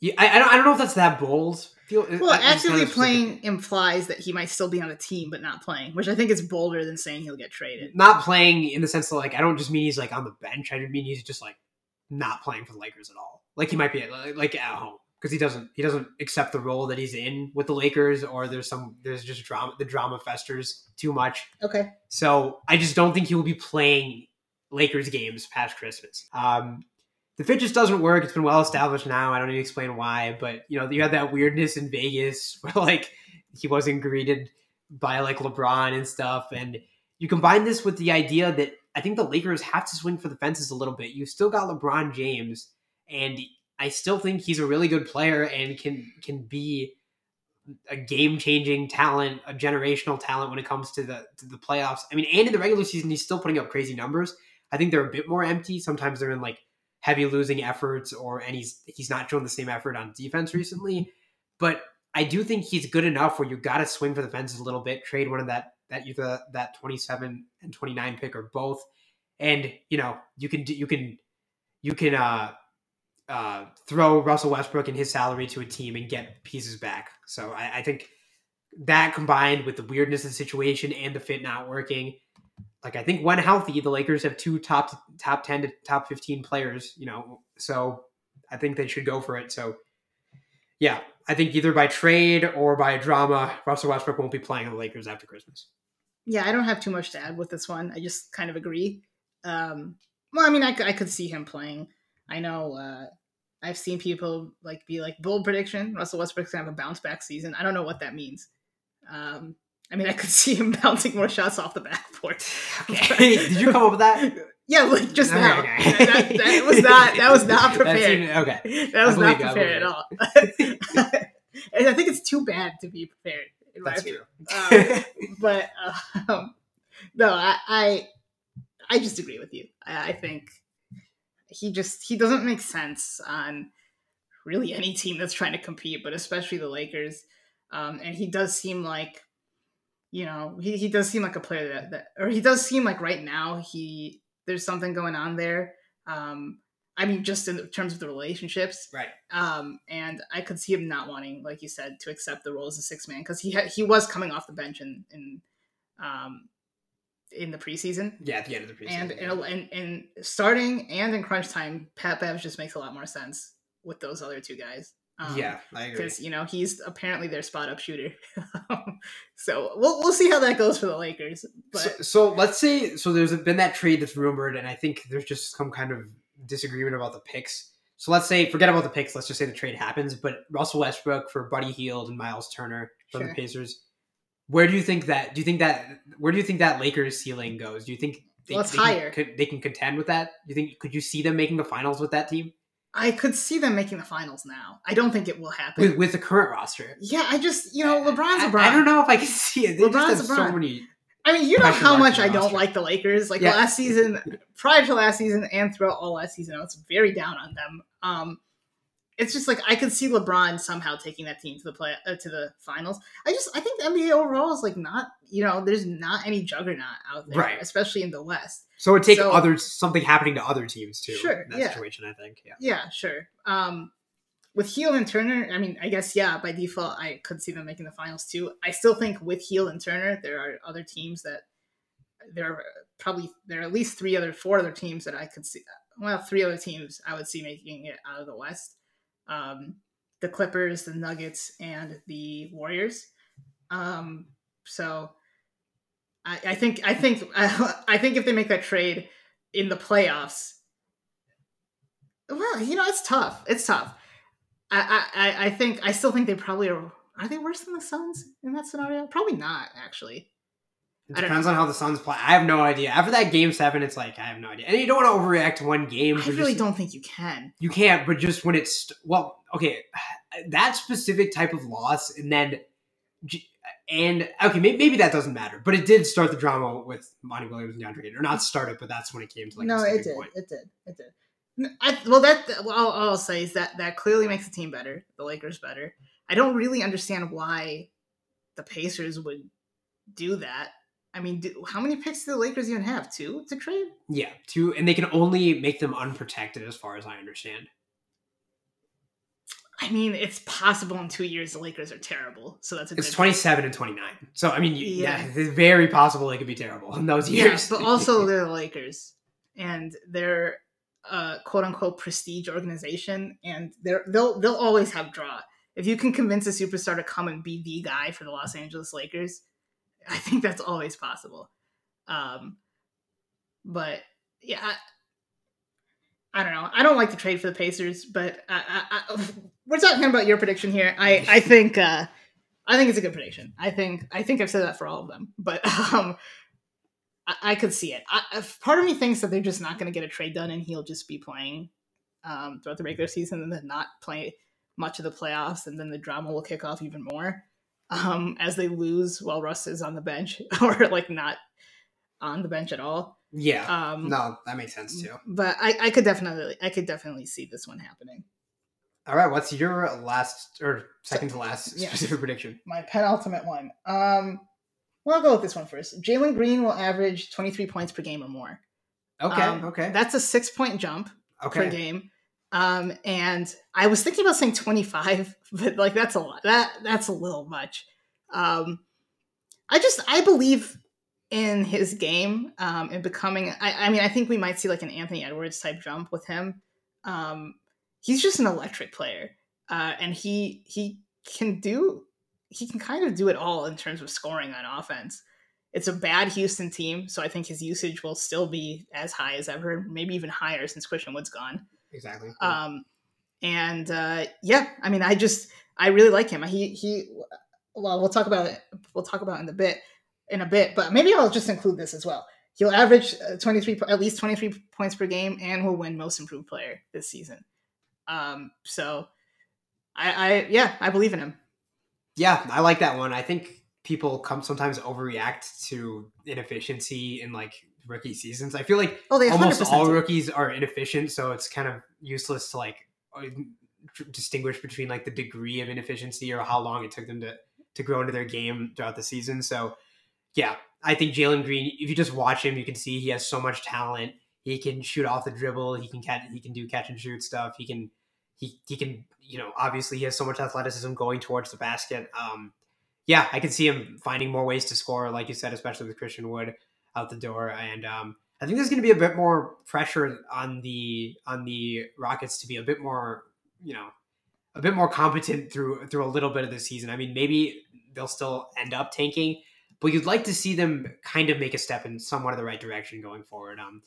B: Yeah, I, I don't. I don't know if that's that bold. Feel,
A: Well,
B: I- I
A: actively
B: kind of-
A: playing implies that he might still be on the team, but not playing, which I think is bolder than saying he'll get traded.
B: not playing in the sense that like I don't just mean he's like on the bench. I mean he's just like not playing for the Lakers at all. like he might be at, like at home because he doesn't he doesn't accept the role that he's in with the Lakers, or there's some there's just drama the drama festers too much.
A: Okay.
B: So I just don't think he will be playing Lakers games past Christmas. Um, the fit just doesn't work. It's been well established now. I don't need to explain why, but you know you had that weirdness in Vegas where like he wasn't greeted by like LeBron and stuff, and you combine this with the idea that I think the Lakers have to swing for the fences a little bit. You still got LeBron James, and I still think he's a really good player and can can be a game changing talent, a generational talent when it comes to the to the playoffs. I mean, and in the regular season, he's still putting up crazy numbers. I think they're a bit more empty. Sometimes they're in like heavy losing efforts, or and he's he's not shown the same effort on defense recently. But I do think he's good enough where you got to swing for the fences a little bit, trade one of that that either that twenty seven and twenty nine pick or both, and you know you can you can you can uh uh, throw Russell Westbrook and his salary to a team and get pieces back. So I, I, think that combined with the weirdness of the situation and the fit not working, like I think when healthy, the Lakers have two top top ten to top fifteen players. You know, so I think they should go for it. So yeah, I think either by trade or by drama, Russell Westbrook won't be playing the Lakers after Christmas.
A: Yeah, I don't have too much to add with this one. I just kind of agree. Um, well, I mean, I, I could see him playing. I know uh, I've seen people like be like bold prediction Russell Westbrook's gonna have a bounce back season. I don't know what that means. Um, I mean, I could see him bouncing more shots off the backboard.
B: Okay. Did you come up with that?
A: Yeah, like just okay, now. Okay. That, that, was not that was not prepared. Seemed,
B: okay,
A: that was not prepared at all. and I think it's too bad to be prepared. In That's my true. Um, but um, no, I, I I just agree with you. I, I think he just he doesn't make sense on really any team that's trying to compete, but especially the Lakers. Um, and he does seem like, you know, he, he does seem like a player that, that, or he does seem like right now he there's something going on there. Um, I mean, just in terms of the relationships,
B: right?
A: Um, and I could see him not wanting, like you said, to accept the role as a six man because he ha- he was coming off the bench in in um, in the preseason.
B: Yeah, at the end of the preseason.
A: And in, in, in starting and in crunch time, Pat Bev just makes a lot more sense with those other two guys.
B: Um, yeah, I agree.
A: Because you know he's apparently their spot up shooter, so we'll we'll see how that goes for the Lakers. But
B: so, so, let's say so there's been that trade that's rumored, and I think there's just some kind of disagreement about the picks. So let's say forget about the picks. Let's just say the trade happens, but Russell Westbrook for Buddy Hield and Miles Turner from sure. the Pacers where do you think that? Do you think that? Where do you think that Lakers ceiling goes? Do you think
A: they, well, it's they higher?
B: Can, they can contend with that. Do you think? Could you see them making the finals with that team?
A: I could see them making the finals now. I don't think it will happen
B: with, with the current roster.
A: Yeah, I just you know LeBron's LeBron.
B: I, I don't know if I can see it. They LeBron's LeBron. So many
A: I mean, you know how much I don't like the Lakers. Like yeah. last season, prior to last season, and throughout all last season, I was very down on them. Um, it's just like I could see LeBron somehow taking that team to the play uh, to the finals. I just I think the NBA overall is like not you know there's not any juggernaut out there,
B: right?
A: Especially in the West.
B: So it would take so, other something happening to other teams too.
A: Sure,
B: in that
A: yeah.
B: situation, I think. Yeah,
A: yeah, sure. Um, with Hield and Turner, I mean, I guess yeah, by default, I could see them making the finals too. I still think with Hield and Turner, there are other teams that there are probably there are at least three other four other teams that I could see. Well, three other teams I would see making it out of the West um, the Clippers, the Nuggets, and the Warriors. Um, so I, I, think I think I think if they make that trade in the playoffs, well, you know, it's tough. It's tough. I, I, I think I still think they probably are. Are they worse than the Suns in that scenario? Probably not, actually.
B: It depends on how the Suns play. I have no idea. After that game seven, it's like I have no idea. And you don't want to overreact to one game.
A: I really just, don't think you can.
B: You can't, but just when it's well, okay, that specific type of loss, and then and okay, maybe, maybe that doesn't matter, but it did start the drama with Monty Williams and DeAndre or not start it, but that's when it came to like
A: no, it did, point. it did, it did. I, well, that well, all, all I'll say is that that clearly makes the team better, the Lakers better. I don't really understand why the Pacers would do that I mean, do, how many picks do the Lakers even have? Two to trade?
B: Yeah, two, and they can only make them unprotected, as far as I understand.
A: I mean, it's possible in two years the Lakers are terrible. So that's a
B: it's twenty seven and twenty nine. So I mean, yeah. yeah. it's very possible they could be terrible in those years.
A: Yeah, but also they're the Lakers, and they're a quote unquote prestige organization, and they're they'll they'll always have draw. If you can convince a superstar to come and be the guy for the Los Angeles Lakers, I think that's always possible. Um, but yeah, I, I, don't know. I don't like to trade for the Pacers, but I, I, we're talking about your prediction here. I I think uh, I think it's a good prediction. I think I think I've said that for all of them, but um, I, could see it. Part of me thinks that they're just not going to get a trade done, and he'll just be playing um, throughout the regular season, and then not play much of the playoffs, and then the drama will kick off even more um, as they lose while Russ is on the bench or like not on the bench at all.
B: Yeah. Um, no, that makes sense too.
A: But I, I could definitely, I could definitely see this one happening.
B: All right, what's your last or second to last yeah. specific prediction?
A: My penultimate one. Um, well, I'll go with this one first. Jalen Green will average 23 points per game or more.
B: Okay, um, okay.
A: That's a six point jump
B: okay.
A: per game. Um, and I was thinking about saying 25, but like that's a lot. That that's a little much. Um, I just I believe in his game um, and becoming. I, I mean, I think we might see like an Anthony Edwards type jump with him. Um, he's just an electric player, uh, and he he can do he can kind of do it all in terms of scoring on offense. It's a bad Houston team, so I think his usage will still be as high as ever, maybe even higher since Christian Wood's gone.
B: Exactly.
A: Um, and uh, yeah, I mean, I just I really like him. He he. Well, we'll talk about it. We'll talk about it in a bit, in a bit. But maybe I'll just include this as well. He'll average uh, twenty three, at least twenty three points per game, and will win Most Improved Player this season. Um, so, I, I yeah, I believe in him.
B: Yeah, I like that one. I think people come sometimes overreact to inefficiency in like rookie seasons. I feel like oh, almost all do. rookies are inefficient, so it's kind of useless to like uh, distinguish between like the degree of inefficiency or how long it took them to to grow into their game throughout the season. So, yeah, I think Jalen Green. If you just watch him, you can see he has so much talent. He can shoot off the dribble. He can catch. He can do catch and shoot stuff. He can. He he can. You know, obviously he has so much athleticism going towards the basket. Um, yeah, I can see him finding more ways to score, like you said, especially with Christian Wood out the door. And um, I think there's going to be a bit more pressure on the on the Rockets to be a bit more, you know, a bit more competent through through a little bit of the season. I mean, maybe they'll still end up tanking, but you'd like to see them kind of make a step in somewhat of the right direction going forward. Um,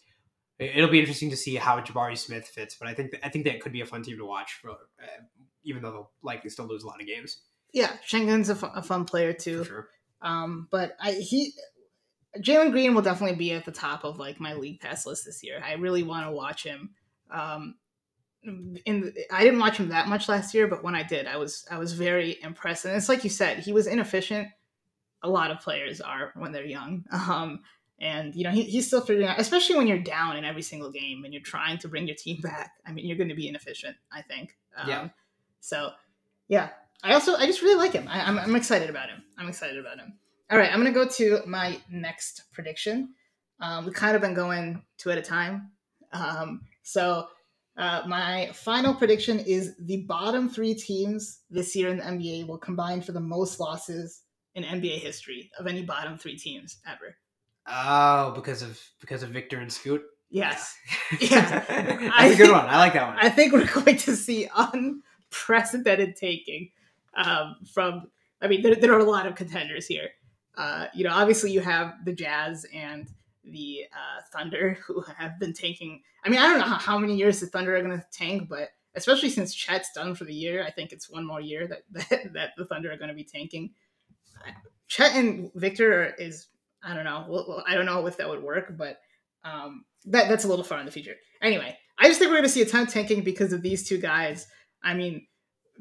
B: it'll be interesting to see how Jabari Smith fits, but I think I think that could be a fun team to watch, for, uh, even though they'll likely still lose a lot of games.
A: Yeah, a, fun, a fun player too. Sure. Um, but I, he Jalen Green will definitely be at the top of like my league pass list this year. I really want to watch him. Um, in I didn't watch him that much last year, but when I did, I was I was very impressed. And it's like you said, he was inefficient. A lot of players are when they're young. Um, and you know he, he's still figuring out, especially when you're down in every single game and you're trying to bring your team back. I mean, you're going to be inefficient. I think. Um, yeah. So, yeah. I also I just really like him. I, I'm, I'm excited about him. I'm excited about him. All right, I'm going to go to my next prediction. Um, we've kind of been going two at a time. Um, so, uh, my final prediction is the bottom three teams this year in the NBA will combine for the most losses in NBA history of any bottom three teams ever.
B: Oh, because of because of Victor and Scoot.
A: Yes, yeah,
B: that's I a good think, one. I like that one.
A: I think we're going to see unprecedented taking um, from. I mean, there, there are a lot of contenders here. Uh, you know, obviously you have the Jazz and the uh, Thunder who have been tanking. I mean, I don't know how, how many years the Thunder are going to tank, but especially since Chet's done for the year, I think it's one more year that that, that the Thunder are going to be tanking. Chet and Victor is I don't know. Well, I don't know if that would work, but um, that that's a little far in the future. Anyway, I just think we're going to see a ton of tanking because of these two guys. I mean,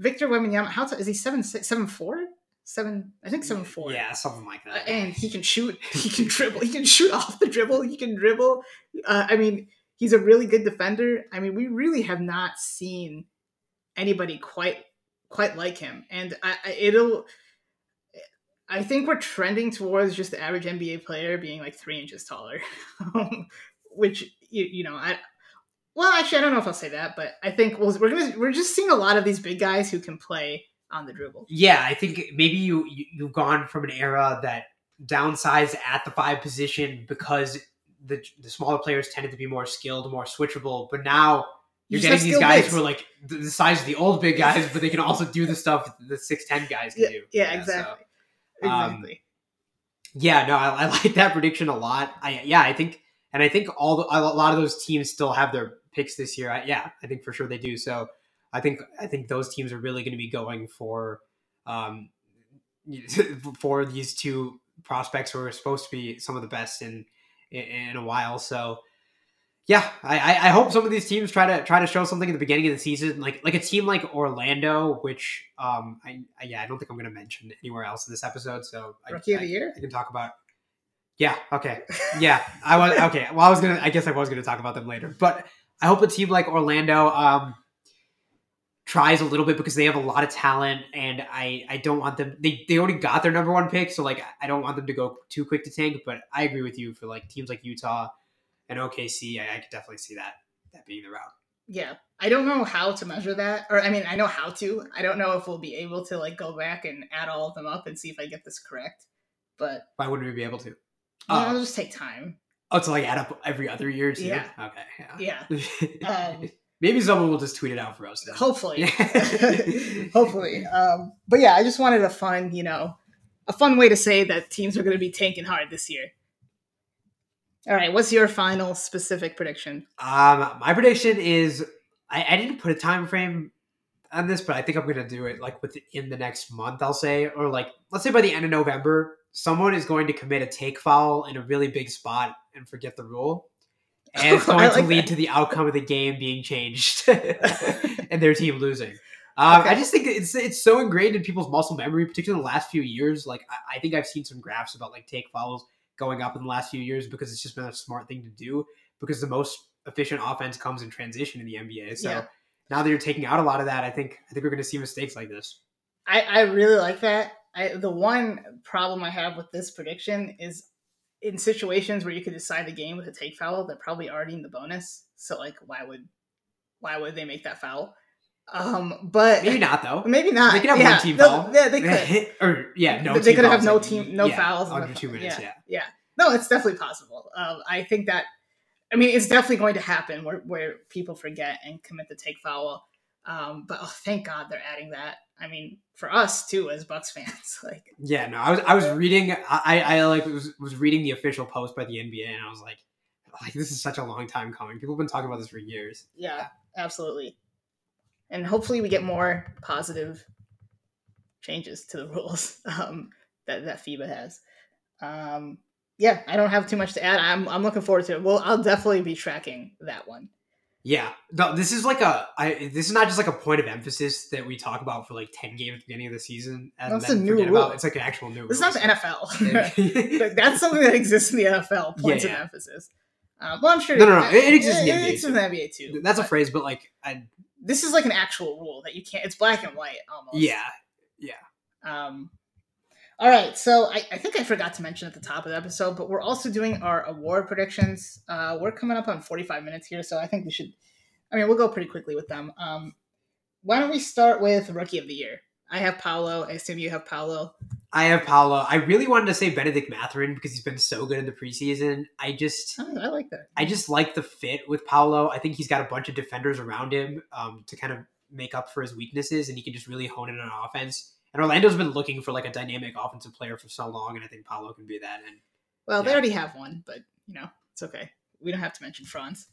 A: Victor Wembanyama, is he seven six seven four? seven, I think seven four.
B: Yeah, something like that.
A: And he can shoot. He can dribble. He can shoot off the dribble. He can dribble. Uh, I mean, he's a really good defender. I mean, we really have not seen anybody quite quite like him, and I, I, it'll. I think we're trending towards just the average NBA player being like three inches taller, which you, you know I. Well, actually, I don't know if I'll say that, but I think we're gonna, we're just seeing a lot of these big guys who can play on the dribble.
B: Yeah, I think maybe you, you have gone from an era that downsized at the five position because the the smaller players tended to be more skilled, more switchable. But now
A: You
B: you're getting these guys
A: bigs.
B: who are like the, size of the old big guys, but they can also do the stuff the six ten guys can
A: Yeah,
B: do.
A: yeah,
B: so-
A: exactly.
B: um,
A: exactly.
B: yeah, no, I, I like that prediction a lot. I yeah, I think, and I think all the, a lot of those teams still have their picks this year. I, yeah, I think for sure they do. So I think I think those teams are really going to be going for um for these two prospects who are supposed to be some of the best in in, in a while. So yeah, I, I hope some of these teams try to try to show something at the beginning of the season, like like a team like Orlando, which um I, I yeah I don't think I'm going to mention anywhere else in this episode. So I,
A: Rookie of
B: I-
A: the year.
B: I can talk about. Yeah. Okay. Yeah. I was okay. Well, I was gonna. I guess I was gonna talk about them later, but I hope a team like Orlando um tries a little bit because they have a lot of talent, and I I don't want them. They they already got their number one pick, so like I don't want them to go too quick to tank. But I agree with you for like teams like Utah and OKC. I, I could definitely see that that being the route.
A: Yeah. I don't know how to measure that. Or I mean, I know how to. I don't know if we'll be able to like go back and add all of them up and see if I get this correct. But
B: Why wouldn't we be able to? Oh.
A: it'll just take time.
B: Oh, to like add up every other year too.
A: Yeah.
B: Okay. Yeah.
A: Yeah. Um,
B: Maybe someone will just tweet it out for us. then.
A: hopefully. Hopefully. Um, but yeah, I just wanted a fun, you know, a fun way to say that teams are going to be tanking hard this year. All right, what's your final specific prediction?
B: Um, my prediction is I, I didn't put a time frame on this, but I think I'm gonna do it like within the next month. I'll say, or like let's say by the end of November, someone is going to commit a take foul in a really big spot and forget the rule, and it's going to lead
A: that.
B: to the outcome of the game being changed and their team losing. Um,
A: Okay.
B: I just think it's it's so ingrained in people's muscle memory, particularly in the last few years. Like I, I think I've seen some graphs about like take fouls going up in the last few years because it's just been a smart thing to do because the most efficient offense comes in transition in the NBA. So
A: Yeah.
B: now that you're taking out a lot of that, I think I think we're going to see mistakes like this.
A: I, I really like that. I, the one problem I have with this prediction is in situations where you could decide the game with a take foul, they're probably already in the bonus. So like, why would why would they make that foul? Um, but
B: Maybe not though.
A: Maybe not.
B: They could have
A: yeah,
B: one team foul.
A: Yeah, they could.
B: or yeah, no.
A: They could have no
B: like,
A: team, no
B: yeah,
A: fouls
B: under two minutes. Yeah.
A: Yeah. No, it's definitely possible. Um, I think that. I mean, it's definitely going to happen where where people forget and commit the take foul. Um, but oh, thank God they're adding that. I mean, for us too as Bucks fans, like
B: Yeah, no, I was I was reading I, I like was, was reading the official post by the NBA and I was like like this is such a long time coming. People have been talking about this for years.
A: yeah, absolutely. And hopefully, we get more positive changes to the rules um, that that FIBA has. Um, yeah, I don't have too much to add. I'm I'm looking forward to it. Well, I'll definitely be tracking that one.
B: Yeah, no, this is like a I this is not just like a point of emphasis that we talk about for like ten games at the beginning of the season and
A: That's a new rule.
B: about. It's like an actual new.
A: This is not the NFL. Like, That's something that exists in the NFL. Points
B: Yeah,
A: of emphasis. Um, well, I'm sure.
B: No, no, no, it- it exists in the
A: it
B: NBA
A: exists in the NBA too.
B: That's a phrase, but like I
A: This is like an actual rule that you can't. It's black and white almost.
B: Yeah, yeah
A: Um, all right, so I, I think I forgot to mention at the top of the episode, but we're also doing our award predictions. Uh, we're coming up on 45 minutes here, so I think we should. I mean, we'll go pretty quickly with them. Um, why don't we start with Rookie of the Year? I have Paolo. I assume you have Paolo.
B: I have Paolo. I really wanted to say Bennedict Mathurin because he's been so good in the preseason. I just
A: Oh, I like that.
B: I just like the fit with Paolo. I think he's got a bunch of defenders around him um, to kind of make up for his weaknesses, and he can just really hone in on offense. And Orlando's been looking for like a dynamic offensive player for so long, and I think Paolo can be that. And
A: Well, they already have one, but you know it's okay. We don't have to mention Franz.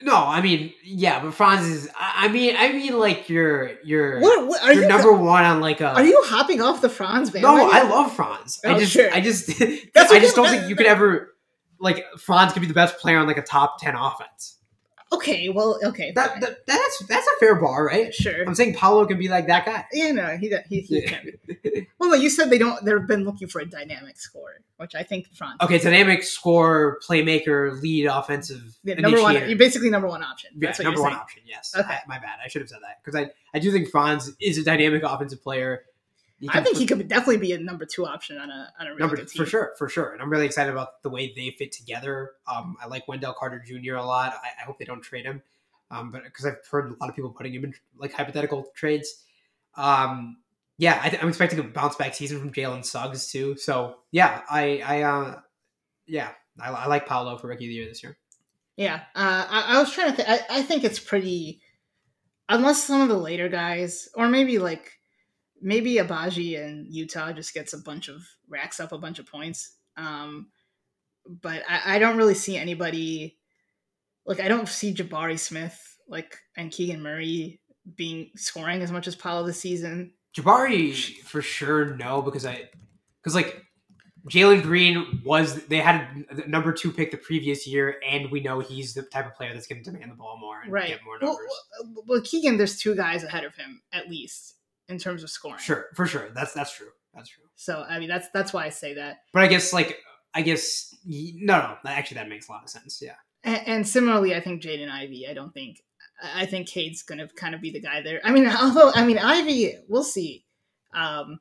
B: no, I mean, yeah, but Franz is. I mean, I mean, like you're you're
A: What, what are
B: you're
A: you?
B: number one on like a.
A: are you hopping off the Franz
B: No. I love Franz.
A: Oh,
B: I just,
A: sure.
B: I just,
A: That's
B: I
A: okay,
B: just don't think you could ever like Franz could be the best player on like a top ten offense.
A: Okay, well, okay,
B: That, that that's that's a fair bar, right?
A: sure.
B: I'm saying Paolo can be like that guy.
A: Yeah, no, he he, he can. Well, no, you said they don't. They've been looking for a dynamic scorer, which I think Franz.
B: Okay, dynamic scorer, playmaker, lead, offensive.
A: Yeah, number one. You're basically number one option.
B: Yeah,
A: what
B: number one option. Yes.
A: Okay.
B: I- my bad. I should have said that because I I do think Franz is a dynamic offensive player.
A: I think
B: put-
A: he could definitely be a number two option on a on a really
B: number
A: good team.
B: for sure, for sure. And I'm really excited about the way they fit together. Um, I like Wendell Carter Jr. a lot. I, I hope they don't trade him, um, but because I've heard a lot of people putting him in like hypothetical trades. Um, yeah, I th- I'm expecting a bounce back season from Jalen Suggs too. So yeah, I, I, uh, yeah, I, I like Paolo for rookie of the year this year.
A: Yeah, uh, I, I was trying to think. I, I think it's pretty, unless some of the later guys, or maybe like maybe Agbaji and Utah just gets a bunch of racks up a bunch of points. Um, but I, I don't really see anybody like I don't see Jabari Smith like and Keegan Murray being scoring as much as Paolo this season.
B: Jabari for sure no because I because like Jalen Green was they had a number two pick the previous year, and we know he's the type of player that's going to demand the ball more and
A: Right.
B: get more numbers.
A: well, well, Keegan, there's two guys ahead of him at least in terms of scoring.
B: sure, for sure, that's that's true, that's true.
A: So I mean, that's that's why I say that.
B: But I guess like I guess no, no, actually that makes a lot of sense. Yeah,
A: And, and similarly, I think Jaden Ivey. I don't think. I think Cade's going to kind of be the guy there. I mean, although I mean Ivey, we'll see. Um,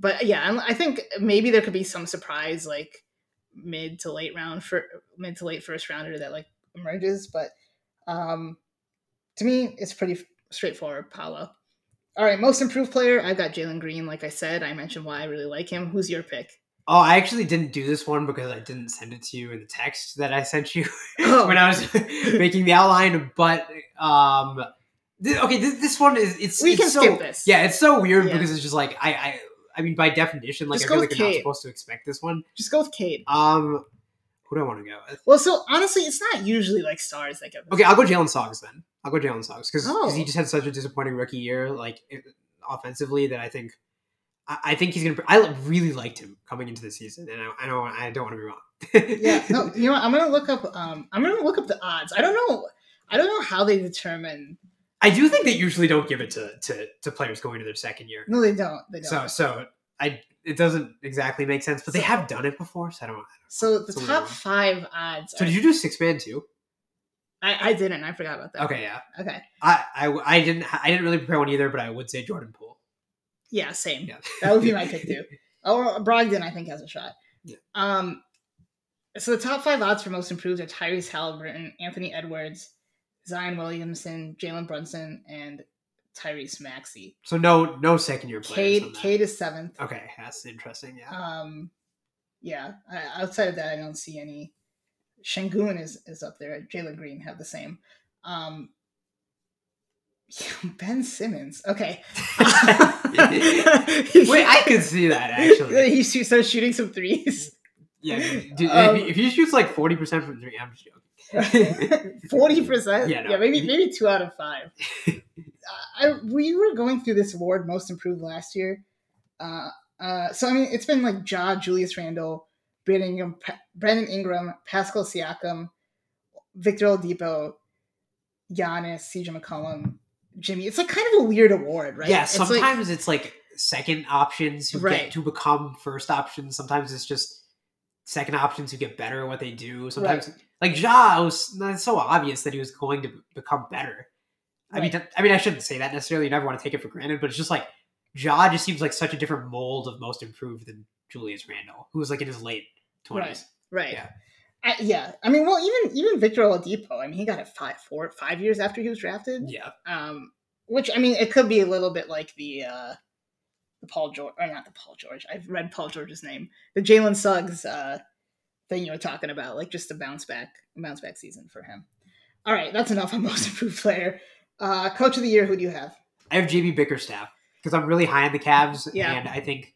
A: but yeah, I think maybe there could be some surprise like mid to late round for mid to late first rounder that like emerges. But um, to me, it's pretty straightforward. Paolo. All right, most improved player. I've got Jalen Green. Like I said, I mentioned why I really like him. Who's your pick?
B: Oh, I actually didn't do this one because I didn't send it to you in the text that I sent you
A: Oh.
B: when I was making the outline. But um, th- okay, this, this one is it's
A: We
B: it's
A: can
B: so,
A: skip this.
B: Yeah, it's so weird
A: Yeah.
B: because it's just like I I I mean by definition, like
A: Just
B: I feel like
A: with
B: you're not supposed to expect this one.
A: Just go with Cade.
B: Um, who do I want to go with?
A: Well, so honestly, it's not usually like stars that get.
B: Okay, I'll go Jalen Suggs then. I'll go Jalen Suggs because
A: Oh.
B: he just had such a disappointing rookie year, like it- offensively, that I think I, I think he's gonna. I really liked him coming into the season, and I, I don't I don't want to be wrong.
A: Yeah, no, you know what? I'm gonna look up. Um, I'm gonna look up the odds. I don't know. I don't know how they determine.
B: I do think they usually don't give it to to, to players going to their second year.
A: No, they don't. They don't.
B: So so I it doesn't exactly make sense, but they have done it before, so I don't.
A: So the top five odds.
B: So
A: are-
B: did you do six man too?
A: I, I didn't. I forgot about that.
B: Okay, yeah.
A: Okay.
B: I, I I didn't I didn't really prepare one either, but I would say Jordan Poole.
A: Yeah. Same.
B: Yeah,
A: That would be my pick too. Oh, Brogdon, I think has a shot.
B: Yeah.
A: Um. So the top five odds for most improved are Tyrese Halliburton, Anthony Edwards, Zion Williamson, Jalen Brunson, and Tyrese Maxey.
B: So no no second year players.
A: Cade. Cade is seventh.
B: Okay, that's interesting. Yeah.
A: Um, yeah. I, outside of that, I don't see any. Sengun is is up there. Jalen Green have the same. Um, ben Simmons. Okay.
B: Wait, I could see that actually.
A: he starts shooting some threes.
B: Yeah, dude,
A: Um,
B: if, he, if he shoots like forty percent from three, I'm just joking.
A: Forty percent.
B: Yeah, no.
A: Yeah, maybe maybe two out of five. I we were going through this award most improved last year. Uh, uh, so I mean, it's been like Ja, Julius Randle, Brandon Ingram, Brandon Ingram, Pascal Siakam, Victor Oladipo, Giannis, CJ McCollum, Jimmy. It's like kind of a weird award, right?
B: Yeah,
A: It's like-
B: sometimes it's like second options who
A: Right.
B: get to become first options. Sometimes it's just second options who get better at what they do. Sometimes, like Ja, it was it's so obvious that he was going to become better. I mean, I mean, I shouldn't say that necessarily. You never want to take it for granted, but it's just like Ja just seems like such a different mold of most improved than Julius Randle, who was like in his late twenties.
A: right.
B: Yeah.
A: I, yeah, I mean, well, even even Victor Oladipo. I mean, he got it five, four, five years after he was drafted.
B: Yeah,
A: um, which I mean, it could be a little bit like the uh, the Paul George, or not the Paul George. I've read Paul George's name, the Jalen Suggs uh, thing you were talking about, like just a bounce back, bounce back season for him. All right, that's enough on most improved player. Uh, Coach of the year, who do you have?
B: I have JB Bickerstaff because I'm really high on the Cavs,
A: Yeah.
B: and I think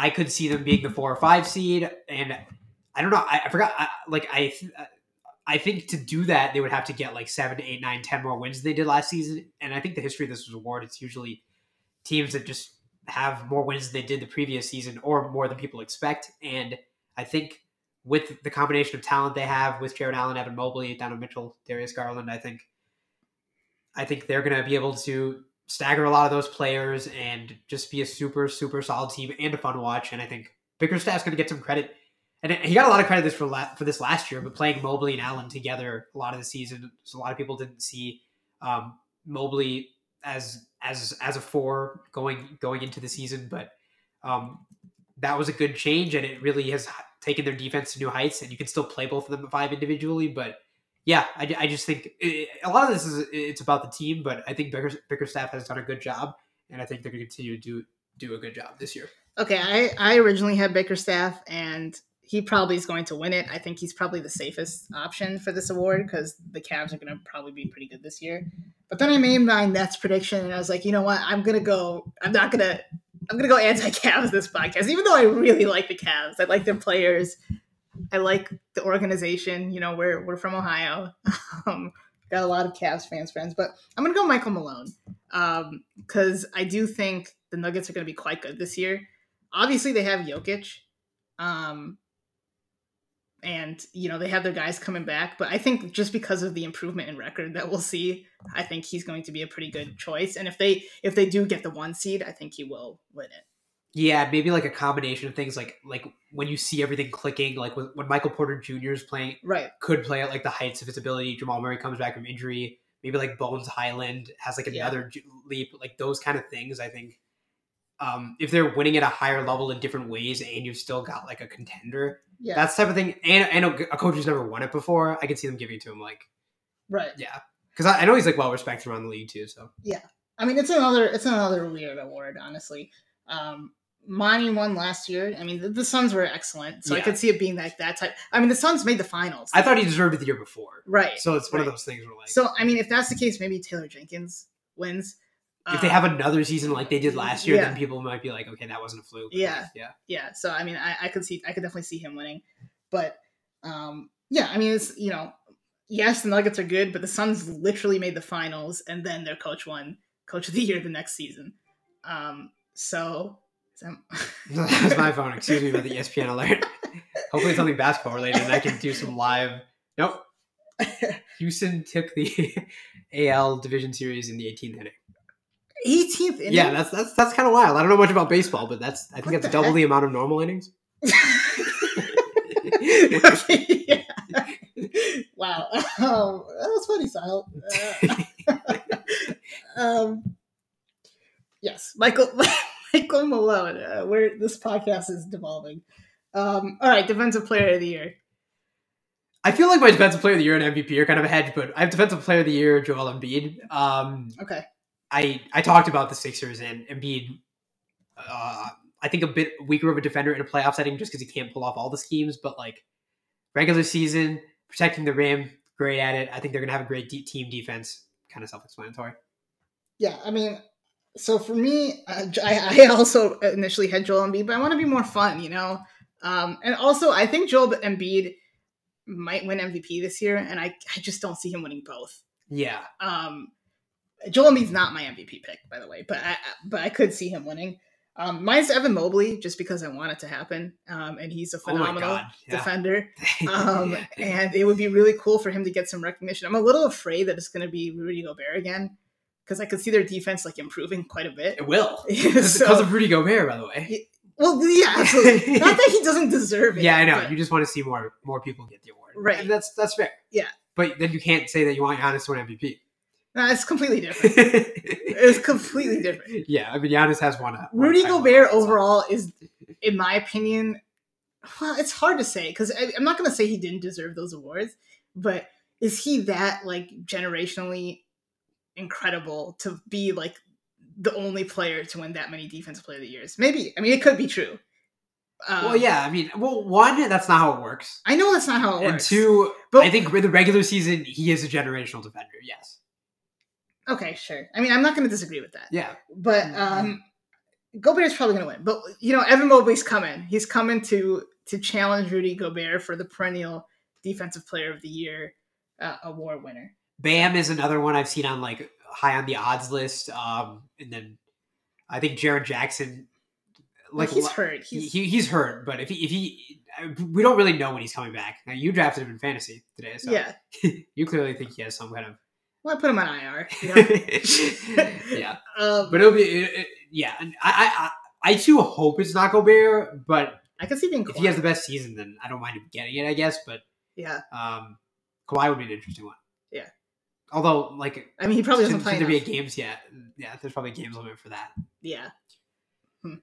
B: I could see them being the four or five seed. And I don't know, I, I forgot. I, like I, I think to do that they would have to get like seven, eight, nine, ten more wins than they did last season. And I think the history of this award, it's usually teams that just have more wins than they did the previous season, or more than people expect. And I think with the combination of talent they have with Jarrett Allen, Evan Mobley, Donovan Mitchell, Darius Garland, I think I think they're going to be able to stagger a lot of those players and just be a super, super solid team and a fun watch. And I think Bickerstaff's going to get some credit. And he got a lot of credit this for la- for this last year, but playing Mobley and Allen together a lot of the season, so a lot of people didn't see um, Mobley as as as a four going going into the season, but um, that was a good change, and it really has taken their defense to new heights. And you can still play both of them at five individually, but yeah, I, I just think it, a lot of this is it's about the team, but I think Bicker, Bickerstaff has done a good job, and I think they're going to continue to do do a good job this year.
A: Okay, I I originally had Bickerstaff, and he probably is going to win it. I think he's probably the safest option for this award because the Cavs are going to probably be pretty good this year. But then I made my Nets prediction, and I was like, you know what? I'm gonna go. I'm not gonna. I'm gonna go anti-Cavs this podcast, even though I really like the Cavs. I like their players. I like the organization. You know, we're we're from Ohio. Um, got a lot of Cavs fans friends, but I'm gonna go Michael Malone because um, I do think the Nuggets are gonna be quite good this year. Obviously, they have Jokic. Um, and you know they have their guys coming back but i think just because of the improvement in record that we'll see i think he's going to be a pretty good choice and if they if they do get the one seed i think he will win it
B: yeah maybe like a combination of things like like when you see everything clicking like when, when michael porter jr is playing
A: right
B: could play at like the heights of his ability jamal murray comes back from injury maybe like bones Hyland has like another yeah. leap like those kind of things i think um, if they're winning at a higher level in different ways and you've still got like a contender yeah. That's type of thing. And, and a coach who's never won it before, I can see them giving it to him. Like,
A: right?
B: Yeah, because I, I, know he's like well respected around the league too. So
A: yeah, I mean it's another it's another weird award, honestly. Um, Monty won last year. I mean, the, the Suns were excellent, so yeah. I could see it being like that type. I mean, the Suns made the finals.
B: I thought he deserved it the year before,
A: right?
B: So it's one
A: right.
B: of those things where like,
A: so I mean, if that's the case, maybe Taylor Jenkins wins
B: if they have another season like they did last year, yeah. then people might be like, okay, that wasn't a fluke.
A: Yeah,
B: yeah,
A: yeah. So I mean, I, I could see, I could definitely see him winning. But um, yeah, I mean, it's you know, yes, the Nuggets are good, but the Suns literally made the finals, and then their coach won Coach of the Year the next season. Um, so
B: that was my phone. Excuse me about the ESPN alert. Hopefully, something basketball related, and I can do some live. Nope. Houston took the AL Division Series in the 18th inning.
A: 18th inning.
B: Yeah, that's that's that's kind of wild. I don't know much about baseball, but that's I think what that's double heck? the amount of normal innings.
A: yeah. Wow. Um, that was funny, Sile. Uh, um, yes, Michael Michael Malone. Uh, where this podcast is devolving. Um, all right, defensive player of the year.
B: I feel like my defensive player of the year and MVP are kind of a hedge, but I have defensive player of the year Joel Embiid. Um,
A: okay.
B: I I talked about the Sixers and Embiid. Uh, I think a bit weaker of a defender in a playoff setting just because he can't pull off all the schemes, but like regular season, protecting the rim, great at it. I think they're going to have a great de- team defense. Kind of self explanatory.
A: Yeah, I mean, so for me, I, I, also initially had Joel Embiid, but I want to be more fun, you know? Um, and also, I think Joel Embiid might win MVP this year, and I, I just don't see him winning both.
B: Yeah.
A: Um, Joel Embiid's not my MVP pick, by the way, but I, but I could see him winning. Um, mine's Evan Mobley, just because I want it to happen, um, and he's a oh phenomenal oh yeah. defender. Um, and it would be really cool for him to get some recognition. I'm a little afraid that it's going to be Rudy Gobert again, because I could see their defense like improving quite a bit.
B: It will, so, because of Rudy Gobert, by the way.
A: Well, yeah, absolutely. Not that he doesn't deserve it.
B: Yeah, I know. But... You just want to see more more people get the award,
A: right?
B: And that's that's fair.
A: Yeah,
B: but then you can't say that you want Giannis to win MVP.
A: No, it's completely different. it's completely different.
B: Yeah, I mean Giannis has one.
A: Rudy Gobert overall is, in my opinion, well, it's hard to say because I'm not going to say he didn't deserve those awards, but is he that like generationally incredible to be like the only player to win that many defensive player of the years? Maybe. I mean, it could be true.
B: Um, well, yeah. I mean, well, one, that's not how it works.
A: I know that's not how it
B: and
A: works.
B: And two, but I think in the regular season, he is a generational defender. Yes.
A: Okay, sure. I mean, I'm not going to disagree with that.
B: Yeah.
A: But mm-hmm. um, Gobert's probably going to win. But you know, Evan Mobley's coming. He's coming to to challenge Rudy Gobert for the perennial Defensive Player of the Year uh, award winner.
B: Bam is another one I've seen on like high on the odds list. Um, and then I think Jaren Jackson.
A: Like he's hurt.
B: He's... He, he's hurt, but if he if he we don't really know when he's coming back. Now, you drafted him in fantasy today, so
A: yeah,
B: you clearly think he has some kind of
A: well, I put him on IR.
B: yeah, um, but it'll be it, it, yeah. I, I I too hope it's not Gobert, but
A: I can see being.
B: If he has the best season, then I don't mind him getting it. I guess, but
A: yeah,
B: um, Kawhi would be an interesting one.
A: Yeah.
B: Although, like,
A: I mean, he probably doesn't play.
B: There be a games yet? Yeah, there's probably games limit for that.
A: Yeah. Hmm.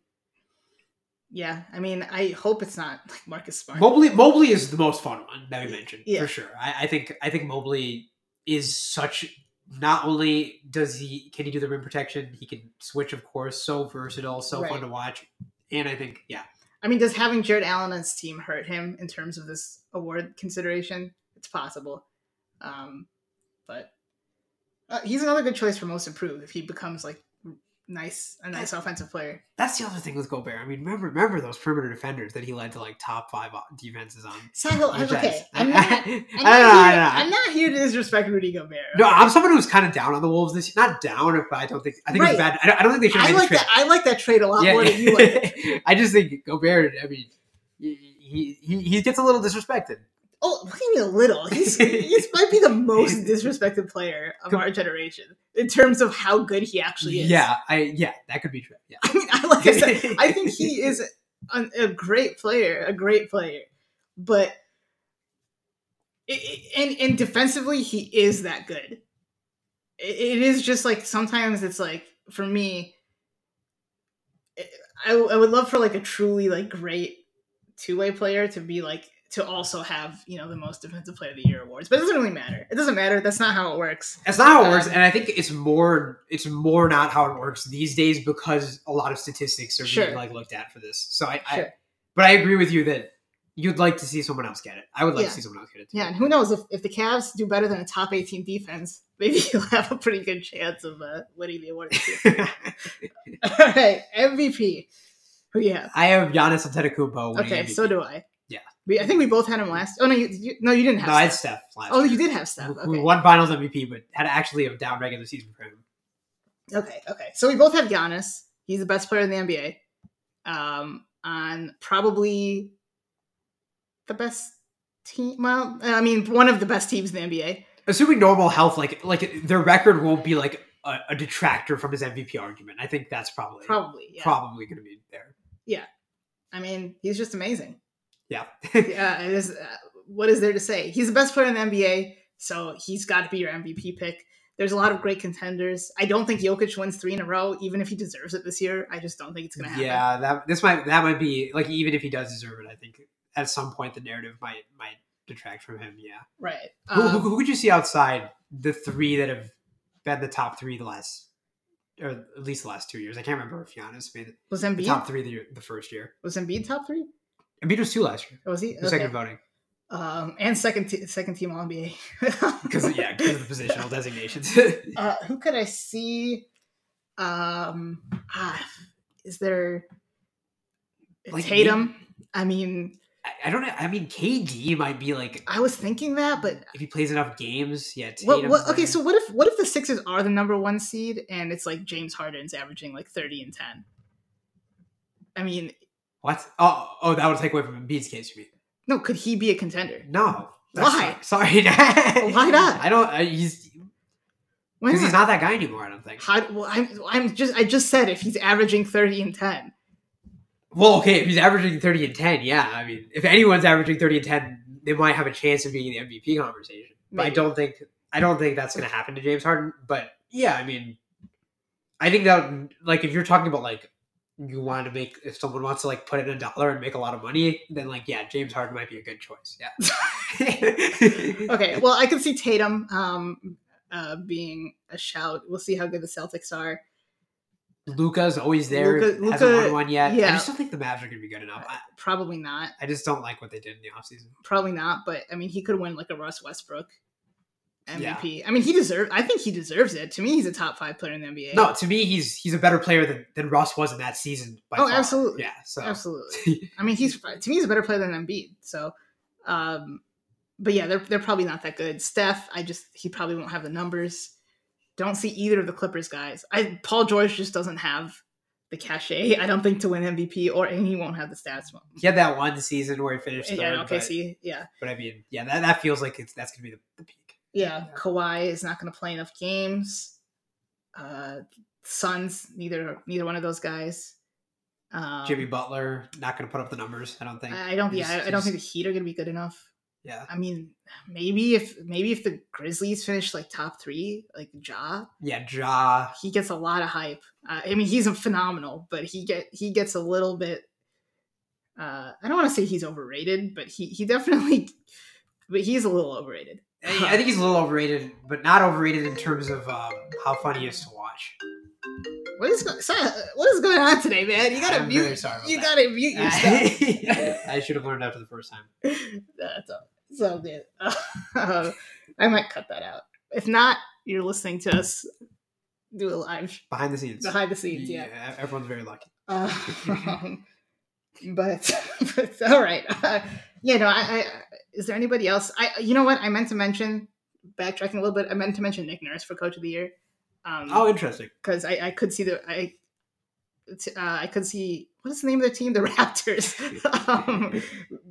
A: Yeah, I mean, I hope it's not like Marcus Smart.
B: Mobley, Mobley is the most fun one that we mentioned
A: yeah.
B: for sure. I, I think I think Mobley is such not only does he can he do the rim protection, he can switch, of course, so versatile, so right. fun to watch. And I think, yeah.
A: I I mean, does having Jarrett Allen on his team hurt him in terms of this award consideration? It's possible, um, but uh, he's another good choice for most improved if he becomes like nice a nice offensive player.
B: That's the other thing with Gobert. I mean, remember remember those perimeter defenders that he led to like top five defenses on.
A: Okay, I'm not, I'm, not here. I'm not here to disrespect Rudy Gobert.
B: No. I'm someone who's kind of down on the Wolves this year. Not down, but I don't think I think it's bad. I don't, I don't think they should
A: I like that. I like that trade a lot more than you like.
B: I just think Gobert. I mean, he he, he gets a little disrespected.
A: Oh, what do you mean a little? He's he might be the most disrespected player of our generation in terms of how good he actually is.
B: Yeah, I yeah, that could be true. Yeah.
A: I mean, I, like I said, I think he is a, a great player, a great player, but it, and and defensively he is that good. It, it is just like sometimes it's like for me, I I would love for like a truly like great two way player to be like to also have you know the most defensive player of the year awards, but it doesn't really matter. It doesn't matter. That's not how it works.
B: That's not how it works,
A: Um,
B: and I think it's more it's more not how it works these days because a lot of statistics are
A: Sure.
B: being like looked at for this. So I, I but I agree with you that you'd like to see someone else get it. I would like
A: Yeah.
B: to see someone else get it. Too.
A: Yeah, and who knows if, if the Cavs do better than a top 18 defense, maybe you'll have a pretty good chance of uh, winning the award. All right, MVP. Who you have?
B: I have Giannis Antetokounmpo winning
A: Okay,
B: MVP.
A: so do I. We, I think we both had him last. Oh no, you, you no, you didn't have.
B: no, I had
A: Steph.
B: Steph last.
A: Oh,
B: year.
A: you did have Steph. Okay.
B: Who won Finals MVP, but had actually a down regular season for him.
A: Okay, okay. So we both have Giannis. He's the best player in the NBA. Um, on probably the best team. Well, I mean, one of the best teams in the NBA.
B: Assuming normal health, like like their record won't be like a, a detractor from his MVP argument. I think that's probably
A: Probably, yeah.
B: probably going to be there.
A: Yeah, I mean, he's just amazing.
B: Yeah.
A: yeah, it is. Uh, what is there to say? He's the best player in the NBA, so he's got to be your MVP pick. There's a lot of great contenders. I don't think Jokic wins three in a row, even if he deserves it this year. I just don't think it's going to happen.
B: Yeah, that this might that might be like even if he does deserve it, I think at some point the narrative might might detract from him. Yeah.
A: right.
B: who, who,
A: Um,
B: who would you see outside the three that have been the top three the last, or at least the last two years? I can't remember if Giannis made it
A: was
B: the
A: Embiid
B: top three the, the first year.
A: was Embiid top three?
B: Embiid was two last year.
A: Or was he
B: The second voting
A: Um, and second te- second team All NBA.
B: because yeah, because of the positional designations.
A: uh, who could I see? Um, ah, is there
B: Like,
A: Tatum? I mean,
B: I, I don't know. I mean, KD might be like
A: I was thinking that, but
B: if he plays enough games. Yeah.
A: what, what, okay, so what if what if the Sixers are the number one seed and it's like James Harden's averaging like thirty and ten? I mean,
B: what? Oh, oh, that would take away from Embiid's case. You mean?
A: no, could he be a contender?
B: No.
A: Why?
B: Sorry.
A: Why not?
B: I don't. Uh, he's because he's not that guy anymore. I don't think.
A: How, well, I'm, I'm just I just said if he's averaging thirty and ten,
B: Well, okay, if he's averaging 30 and 10, yeah. I mean, if anyone's averaging 30 and 10, they might have a chance of being in the MVP conversation. But I don't think I don't think that's going to happen to James Harden, but yeah, I mean I think that like if you're talking about like you want to make if someone wants to like put in a dollar and make a lot of money, then like yeah, James Harden might be a good choice. Yeah.
A: okay. Well, I can see Tatum um, uh, being a shout. We'll see how good the Celtics are.
B: Luka's always there.
A: Luka-
B: hasn't won one yet.
A: Yeah.
B: I just don't think the Mavs are going to be good enough. I,
A: Probably not.
B: I just don't like what they did in the offseason.
A: Probably not. But I mean, he could win like a Russ Westbrook
B: Yeah.
A: MVP. I mean, he deserves. I think he deserves it. To me, he's a top five player in the NBA.
B: No, to me, he's he's a better player than, than Russ was in that season. By
A: Oh,
B: far.
A: absolutely.
B: Yeah. So
A: absolutely. I mean, he's to me he's a better player than Embiid. So, um, but yeah, they're they're probably not that good. Steph, I just he probably won't have the numbers. Don't see either of the Clippers guys. I Paul George just doesn't have the cachet. I don't think to win MVP, or and he won't have the stats.
B: he had that one season where he finished third.
A: Yeah, okay,
B: but,
A: see, yeah,
B: but I mean, yeah, that, that feels like it's that's gonna be the, the peak.
A: Yeah. Kawhi is not going to play enough games. Uh, Suns, neither neither one of those guys. Um,
B: Jimmy Butler not gonna put up the numbers. I don't think.
A: I I don't.
B: He's-
A: Yeah, I, I don't think the Heat are going to be good enough.
B: Yeah.
A: I mean, maybe if maybe if the Grizzlies finish like top three, like Ja,
B: Yeah, Ja.
A: he gets a lot of hype. Uh, I mean, he's a phenomenal, but he get he gets a little bit. Uh, I don't want to say he's overrated, but he he definitely, but he's a little overrated.
B: I think he's a little overrated, but not overrated in terms of um, how fun he is to watch.
A: What is go- Sarah, what is going on today, man? You gotta
B: I'm
A: mute.
B: sorry
A: you
B: that.
A: gotta mute yourself.
B: I should have learned after the first time.
A: That's all. So. Uh, I might cut that out. If not, you're listening to us do a live
B: Behind the scenes.
A: behind the scenes. Yeah.
B: everyone's very lucky.
A: Um, but, but all right. Uh, yeah. No. I, I. Is there anybody else? I. You know what? I meant to mention. Backtracking a little bit. I meant to mention Nick Nurse for Coach of the Year. Um,
B: Oh, interesting.
A: because I, I could see the I uh, I could see what is the name of the team, the Raptors, um,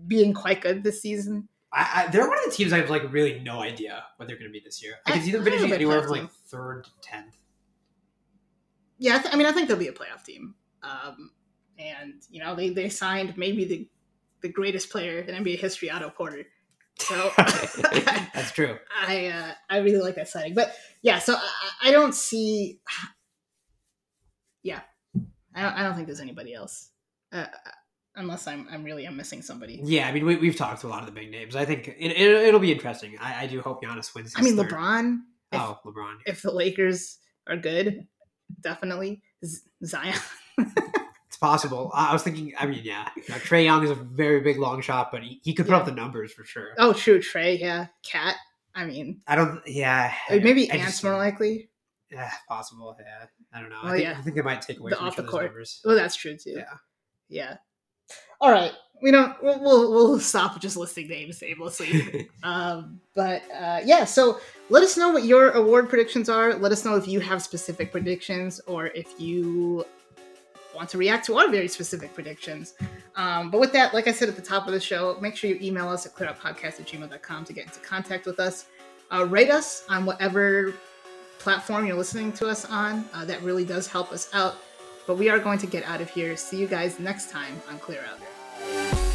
A: being quite good this season.
B: I, I, they're one of the teams I have like really no idea what they're going to be this year. I can see them finishing anywhere from like third to tenth.
A: Yeah, I, th- I mean I think they'll be a playoff team. Um, and you know they they signed maybe the the greatest player in NBA history, Otto Porter. So
B: That's true.
A: I uh, I really like that signing, but yeah, so I, I don't see. Yeah, I don't, I don't think there's anybody else, uh, unless I'm I'm really I'm missing somebody.
B: Yeah, I mean we, we've talked to a lot of the big names. I think it, it, it'll be interesting. I, I do hope Giannis wins.
A: I mean
B: third.
A: LeBron. If,
B: Oh, LeBron.
A: if the Lakers are good, definitely Z- Zion.
B: It's possible. I was thinking. I mean, yeah, know, Trae Young is a very big long shot, but he, he could put
A: Yeah.
B: up the numbers for sure.
A: oh, true, Trey. Yeah, KAT. I mean,
B: I don't. Yeah,
A: maybe
B: I
A: Ant's
B: just-
A: more likely.
B: Yeah, possible. Yeah, I don't know.
A: Oh,
B: I, think,
A: yeah.
B: I think they might take away
A: The
B: from
A: off
B: each
A: the court.
B: numbers.
A: Well, that's true too.
B: Yeah.
A: Yeah. All right. We don't. We'll we'll, we'll stop just listing names aimlessly. um, but uh, yeah. So let us know what your award predictions are. Let us know if you have specific predictions or if you want to react to our very specific predictions. Um, but with that, like I said at the top of the show, make sure you email us at clearuppodcast at gmail.com to get into contact with us. Uh, rate us on whatever platform you're listening to us on. Uh, that really does help us out. But we are going to get out of here. See you guys next time on Clear Out.